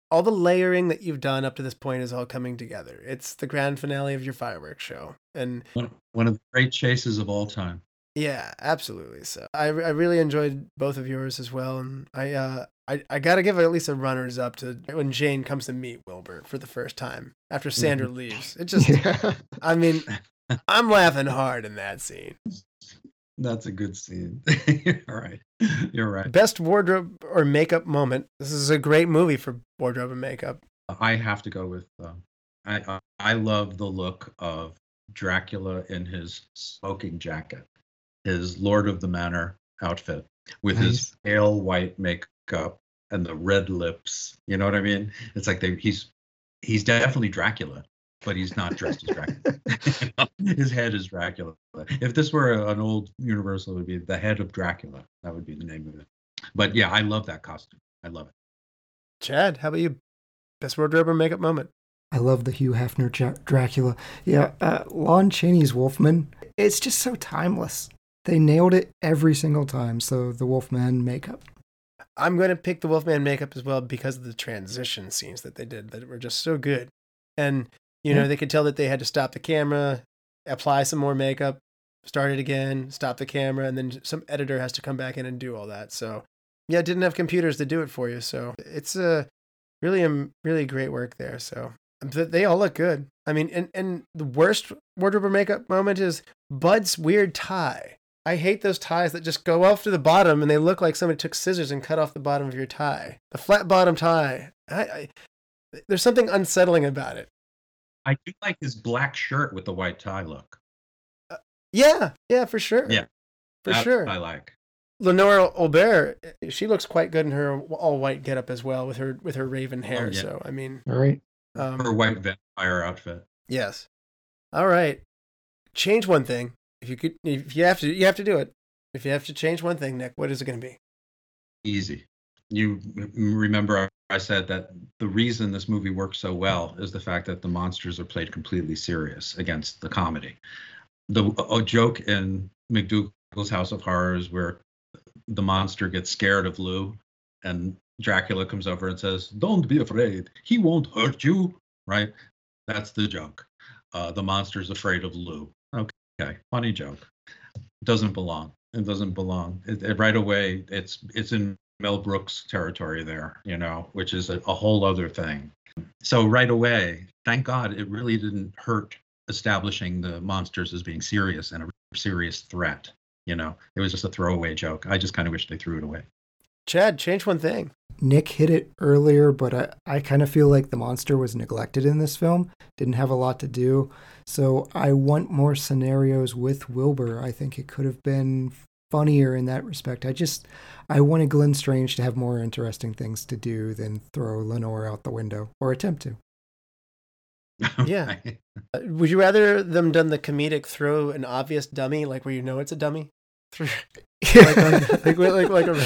all the layering that you've done up to this point is all coming together. It's the grand finale of your fireworks show, and One, one of the great chases of all time. Yeah, absolutely. So I, I really enjoyed both of yours as well, and I uh I, I got to give at least a runners up to when Jane comes to meet Wilbur for the first time after Sandra leaves. It just Yeah. I mean I'm laughing hard in that scene. That's a good scene. You're. You're right. Best wardrobe or makeup moment. This is a great movie for wardrobe and makeup. I have to go with. Um, I I- I love the look of Dracula in his smoking jacket, his Lord of the Manor outfit with Nice. his pale white makeup and the red lips. You know what I mean? It's like they, he's he's definitely Dracula, but he's not dressed as Dracula. his head is Dracula. If this were a- an old Universal, it would be the head of Dracula. That would be the name of it. But yeah, I love that costume. I love it. Chad, how about you? Best wardrobe or makeup moment. I love the Hugh Hefner Dra- Dracula. Yeah, uh, Lon Chaney's Wolfman. It's just so timeless. They nailed it every single time. So the Wolfman makeup. I'm going to pick the Wolfman makeup as well because of the transition scenes that they did that were just so good. And, you know, Yeah. they could tell that they had to stop the camera, apply some more makeup, start it again, stop the camera, and then some editor has to come back in and do all that. So, yeah, didn't have computers to do it for you. So it's a really, um, really great work there. So they all look good. I mean, and, and the worst wardrobe or makeup moment is Bud's weird tie. I hate those ties that just go off to the bottom and they look like somebody took scissors and cut off the bottom of your tie. The flat bottom tie. I, I, there's something unsettling about it. I do like his black shirt with the white tie look. Yeah, yeah, for sure. Yeah, for That sure. I like. Lenora Aubert, she looks quite good in her all white getup as well with her with her raven hair. Oh, yeah. So I mean, All right. um, Her white vampire outfit. yes. All right. Change one thing. If you could, if you have to, you have to do it. If you have to change one thing, Nick, what is it going to be? Easy. You remember I said that the reason this movie works so well is the fact that the monsters are played completely serious against the comedy. The a joke in McDougal's House of Horrors where the monster gets scared of Lou and Dracula comes over and says, "Don't be afraid. He won't hurt you." Right? That's the joke. Uh, the monster's afraid of Lou. Okay, funny joke. Doesn't belong. It doesn't belong. It, it- right away, it's it's in Mel Brooks territory there, you know, which is a, a whole other thing. So right away, thank God, it really didn't hurt establishing the monsters as being serious and a serious threat. You know, it was just a throwaway joke. I just kind of wish they threw it away. Chad, change one thing. Nick hit it earlier, but I, I kind of feel like the monster was neglected in this film. Didn't have a lot to do. So I want more scenarios with Wilbur. I think it could have been funnier in that respect. I just I wanted Glenn Strange to have more interesting things to do than throw Lenore out the window or attempt to. Yeah. Uh, Would you rather them done the comedic throw an obvious dummy, like where you know it's a dummy? Like, like, like, like, like a,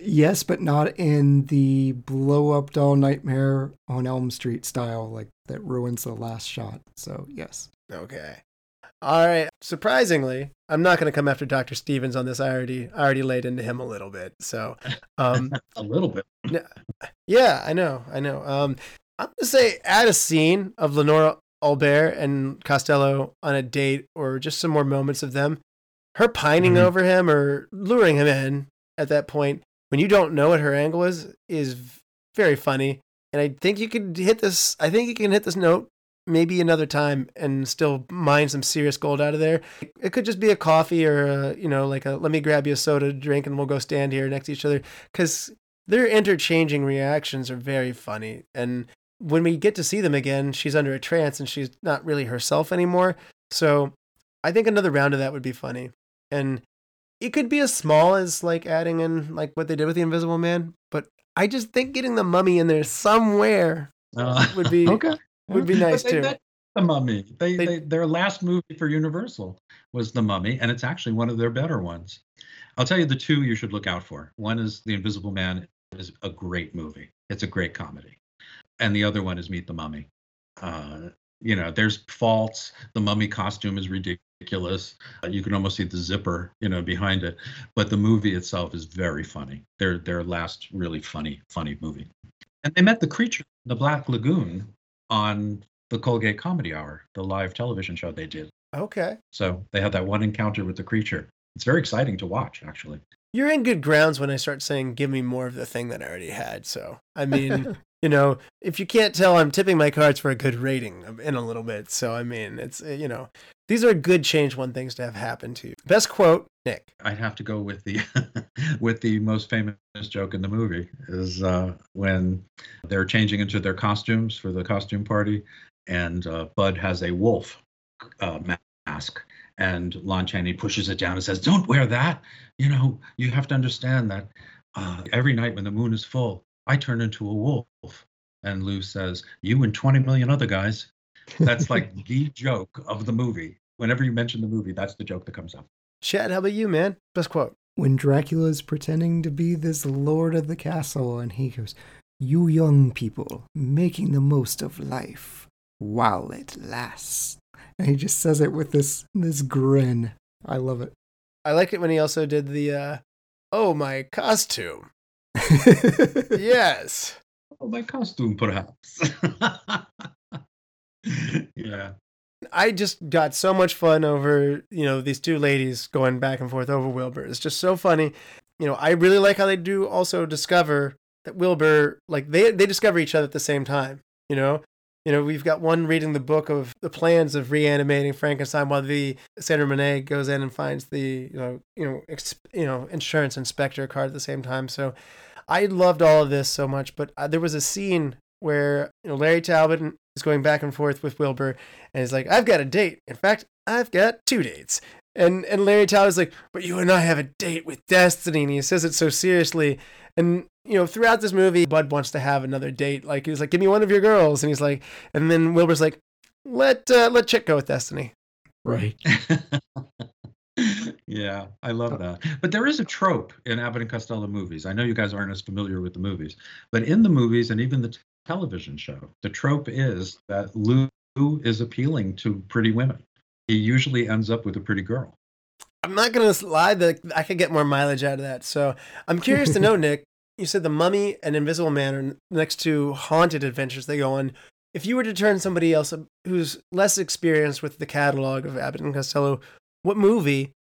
yes, but not in the blow up doll nightmare on Elm Street style, like that ruins the last shot. So yes. okay. All right. Surprisingly, I'm not going to come after Dr. Stevens on this. I already, I already laid into him a little bit. So, um, a little bit. yeah, I know, I know. Um, I'm going to say add a scene of Lenora Albert and Costello on a date, or just some more moments of them. Her pining Mhm. over him or luring him in at that point when you don't know what her angle is is very funny. And I think you could hit this. I think you can hit this note maybe another time and still mine some serious gold out of there. It could just be a coffee or a, you know like a let me grab you a soda drink and we'll go stand here next to each other because their interchanging reactions are very funny. And when we get to see them again, she's under a trance and she's not really herself anymore. So I think another round of that would be funny. And it could be as small as like adding in like what they did with the Invisible Man, but I just think getting the mummy in there somewhere Uh, would be Okay. Would be nice they- too. that- the Mummy. They, They- they, their last movie for Universal was The Mummy, and it's actually one of their better ones. I'll tell you the two you should look out for. One is The Invisible Man is a great movie. It's a great comedy, and the other one is Meet the Mummy. Uh, you know, there's faults. The mummy costume is ridiculous. Uh, you can almost see the zipper, you know, behind it. But the movie itself is very funny. Their their last really funny funny movie. And they met the creature, the Black Lagoon, on the Colgate Comedy Hour, the live television show they did. Okay. So they had that one encounter with the creature. It's very exciting to watch, actually. You're in good grounds when I start saying, give me more of the thing that I already had. So, I mean, you know, if you can't tell, I'm tipping my cards for a good rating in a little bit. So, I mean, it's, you know, these are good change one things to have happen to you. Best quote, Nick. I'd have to go with the with the most famous joke in the movie is uh, when they're changing into their costumes for the costume party, and uh, Bud has a wolf uh, mask, and Lon Chaney pushes it down and says, "Don't wear that. You know, you have to understand that uh, every night when the moon is full, I turn into a wolf." And Lou says, "You and 20 million other guys." That's like the joke of the movie. Whenever you mention the movie, that's the joke that comes up. Chad, how about you, man? Best quote. When Dracula's pretending to be this lord of the castle, and he goes, You young people, making the most of life while it lasts. And he just says it with this this grin. I love it. I like it when he also did the uh oh my costume. yes. Oh my costume perhaps. yeah. I just got so much fun over, you know, these two ladies going back and forth over Wilbur. It's just so funny. You know, I really like how they do also discover that Wilbur, like they they discover each other at the same time. You know, you know, we've got one reading the book of the plans of reanimating Frankenstein, while the Sandra Mornay goes in and finds the you know you know ex, you know insurance inspector card at the same time. So I loved all of this so much, but uh, there was a scene where you know Larry Talbot is going back and forth with Wilbur, and he's like, "I've got a date. In fact, I've got two dates." And and Larry Talbot's like, "But you and I have a date with destiny," and he says it so seriously. And you know, throughout this movie, Bud wants to have another date. Like he's like, "Give me one of your girls," and he's like, and then Wilbur's like, "Let uh, let Chick go with Destiny." Right. yeah, I love that. But there is a trope in Abbott and Costello movies. I know you guys aren't as familiar with the movies, but in the movies and even the t- television show, the trope is that Lou is appealing to pretty women. He usually ends up with a pretty girl. I'm not gonna lie that I could get more mileage out of that. So I'm curious to know, Nick. You said the Mummy and Invisible Man are next to haunted adventures they go on. If you were to turn somebody else who's less experienced with the catalog of Abbott and Costello, what movie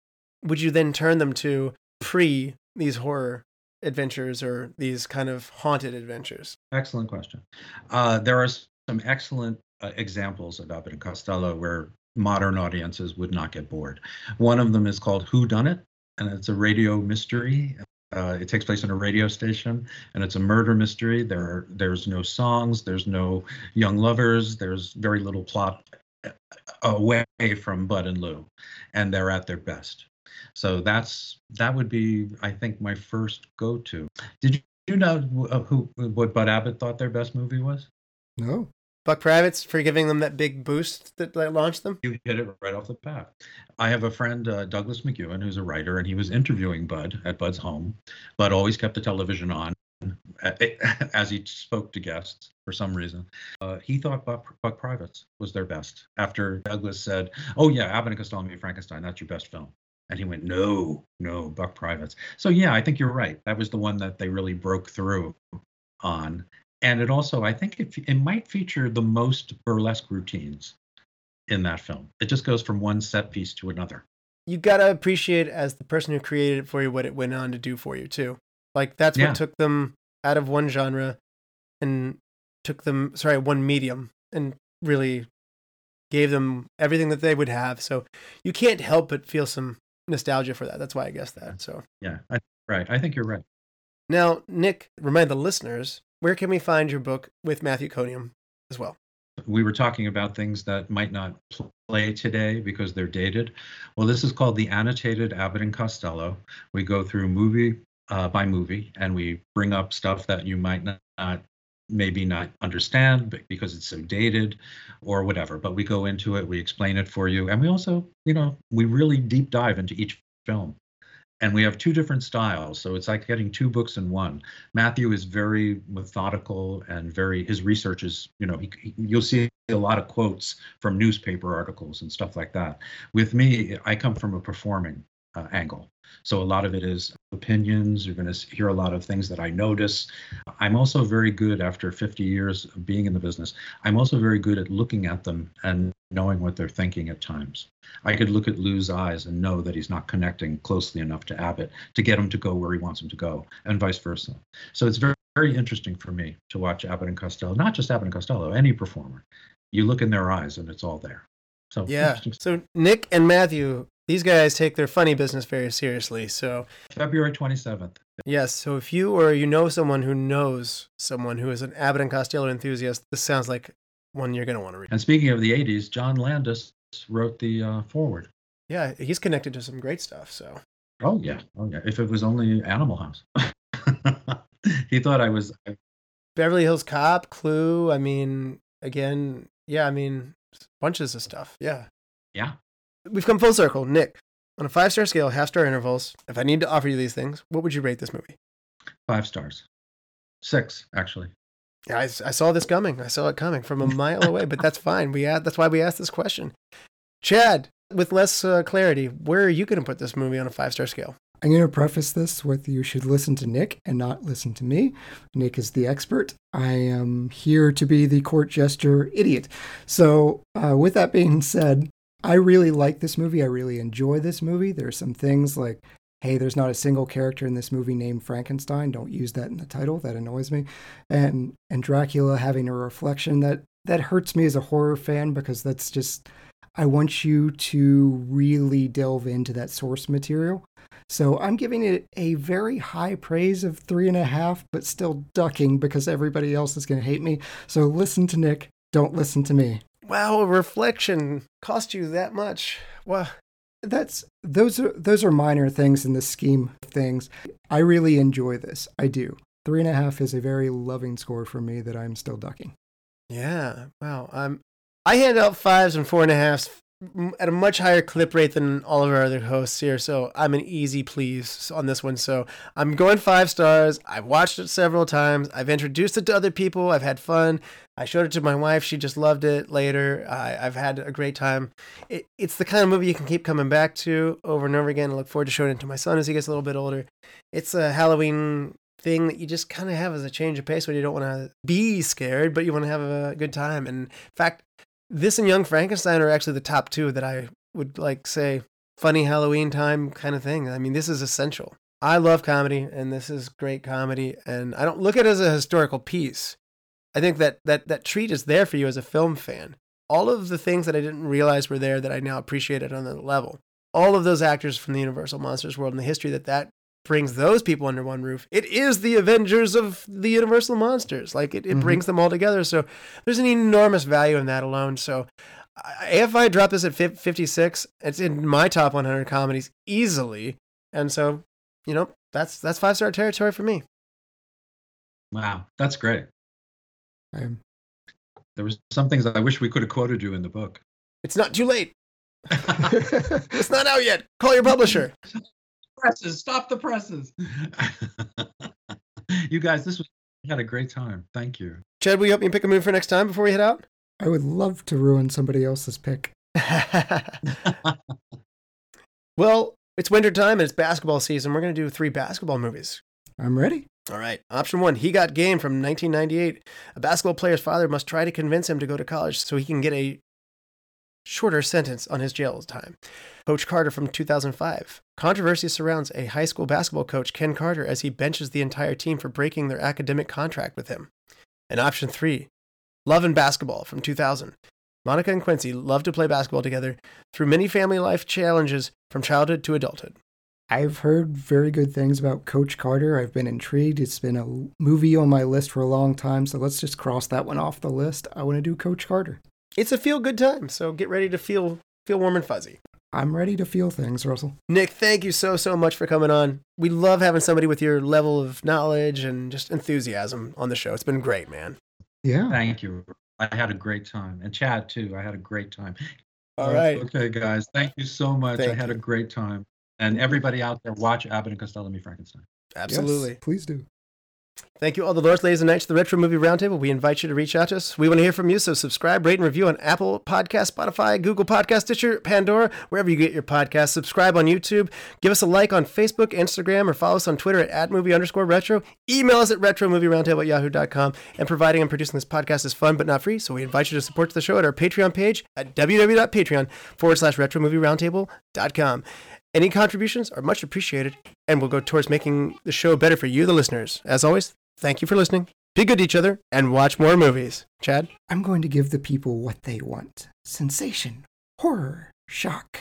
would you then turn them to pre these horror adventures or these kind of haunted adventures? Excellent question. Uh, there are some excellent uh, examples of Abbott and Costello where modern audiences would not get bored. One of them is called Who Done It, and it's a radio mystery. Uh, it takes place in a radio station, and it's a murder mystery. There, are, there's no songs, there's no young lovers, there's very little plot away from Bud and Lou, and they're at their best. So that's that would be, I think, my first go-to. Did you know who what Bud Abbott thought their best movie was? No. Buck Privates for giving them that big boost that, that launched them? You hit it right off the bat. I have a friend, uh, Douglas McEwen, who's a writer, and he was interviewing Bud at Bud's home. Bud always kept the television on as he spoke to guests for some reason. Uh, he thought Buck, Buck Privates was their best after Douglas said, Oh, yeah, Abbott and Costello meet Frankenstein. That's your best film. And he went, No, no, Buck Privates. So, yeah, I think you're right. That was the one that they really broke through on and it also i think it, it might feature the most burlesque routines in that film it just goes from one set piece to another you gotta appreciate as the person who created it for you what it went on to do for you too like that's Yeah. what took them out of one genre and took them sorry one medium and really gave them everything that they would have so you can't help but feel some nostalgia for that that's why i guess that so yeah I, right i think you're right now nick remind the listeners where can we find your book with matthew coniam as well we were talking about things that might not play today because they're dated. Well, this is called the annotated Abbott and Costello. We go through movie uh, by movie and we bring up stuff that you might not maybe not understand because it's so dated or whatever. But we go into it, we explain it for you, and we also, you know, we really deep dive into each film. And we have two different styles so it's like getting two books in one. Matthew is very methodical and very his research is you know he, he- you'll see a lot of quotes from newspaper articles and stuff like that. With me i come from a performing uh, angle so a lot of it is opinions you're going to hear a lot of things that i notice i'm also very good after 50 years of being in the business i'm also very good at looking at them and knowing what they're thinking at times. I could look at Lou's eyes and know that he's not connecting closely enough to Abbott to get him to go where he wants him to go, and vice versa. So it's very, very interesting for me to watch Abbott and Costello, not just Abbott and Costello, any performer. You look in their eyes and it's all there. So Yeah. So Nick and Matthew, these guys take their funny business very seriously. So February 27th. yes, so if you or you know someone who knows someone who is an Abbott and Costello enthusiast, this sounds like one you're going to want to read. And speaking of the 80s, John Landis wrote the uh, foreword. Yeah, he's connected to some great stuff. So Oh yeah, oh yeah. If it was only Animal House, he thought I was. Beverly Hills Cop, Clue. I mean, again, yeah, I mean, bunches of stuff. Yeah. Yeah. We've come full circle. Nick, on a five star scale, half star intervals, if I need to offer you these things, what would you rate this movie? Five stars. Six, actually. Yeah, I, s- I saw this coming. I saw it coming from a mile away, but that's fine. We had, that's why we asked this question. Chad, with less uh, clarity, where are you going to put this movie on a five star scale? I'm going to preface this with you should listen to Nick and not listen to me. Nick is the expert. I am here to be the court jester idiot. So, uh, with that being said, I really like this movie. I really enjoy this movie. There are some things like, hey, there's not a single character in this movie named Frankenstein. Don't use that in the title. That annoys me. And and Dracula having a reflection that that hurts me as a horror fan because that's just I want you to really delve into that source material. So I'm giving it a very high praise of three and a half, but still ducking because everybody else is going to hate me. So listen to Nick. Don't listen to me. Wow, a reflection cost you that much. Wow. That's those are those are minor things in the scheme of things. I really enjoy this. I do. Three and a half is a very loving score for me that I'm still ducking. Yeah. Wow. Um, I hand out fives and four and a halves m- at a much higher clip rate than all of our other hosts here. So I'm an easy please on this one. So I'm going five stars. I've watched it several times. I've introduced it to other people. I've had fun. I showed it to my wife. She just loved it later. I, I've had a great time. It, it's the kind of movie you can keep coming back to over and over again. I look forward to showing it to my son as he gets a little bit older. It's a Halloween thing that you just kind of have as a change of pace when you don't want to be scared, but you want to have a good time. And in fact, this and Young Frankenstein are actually the top two that I would like say funny Halloween time kind of thing. I mean, this is essential. I love comedy, and this is great comedy. And I don't look at it as a historical piece. I think that that that treat is there for you as a film fan. All of the things that I didn't realize were there that I now appreciate at another level. All of those actors from the Universal Monsters world and the history that that brings those people under one roof. It is the Avengers of the Universal Monsters. Like it, it Mhm. brings them all together. So there's an enormous value in that alone. So if I drop this at 56, it's in my top 100 comedies easily. And so, you know, that's that's five star territory for me. Wow, that's great. I'm There was some things I wish we could have quoted you in the book. It's not too late. It's not out yet. Call your publisher. presses, stop the presses. you guys, this was we had a great time. Thank you. Chad, will you help me pick a movie for next time before we head out? I would love to ruin somebody else's pick. well, it's winter time and it's basketball season. We're going to do three basketball movies. I'm ready. All right. Option one, He Got Game from 1998. A basketball player's father must try to convince him to go to college so he can get a shorter sentence on his jail time. Coach Carter from 2005. Controversy surrounds a high school basketball coach, Ken Carter, as he benches the entire team for breaking their academic contract with him. And option three, Love and Basketball from 2000. Monica and Quincy love to play basketball together through many family life challenges from childhood to adulthood. I've heard very good things about Coach Carter. I've been intrigued. It's been a movie on my list for a long time, so let's just cross that one off the list. I want to do Coach Carter. It's a feel good time, so get ready to feel feel warm and fuzzy. I'm ready to feel things, Russell. Nick, thank you so so much for coming on. We love having somebody with your level of knowledge and just enthusiasm on the show. It's been great, man. Yeah. Thank you. I had a great time. And Chad, too. I had a great time. All Uh. Okay, guys. Thank you so much. I had you. a great time. And everybody out there, watch Abbott and Costello Meet Frankenstein. Absolutely. Yes, please do. Thank you, all the lords, ladies, and knights of the Retro Movie Roundtable. We invite you to reach out to us. We want to hear from you, so subscribe, rate, and review on Apple Podcast, Spotify, Google Podcast, Stitcher, Pandora, wherever you get your podcasts. Subscribe on YouTube. Give us a like on Facebook, Instagram, or follow us on Twitter at, @movie underscore retro. Email us at retromovieroundtable at yahoo.com. And providing and producing this podcast is fun but not free, so we invite you to support the show at our Patreon page at www.patreon forward slash retromovieroundtable.com. Any contributions are much appreciated and will go towards making the show better for you, the listeners. As always, thank you for listening. Be good to each other and watch more movies. Chad? I'm going to give the people what they want sensation, horror, shock.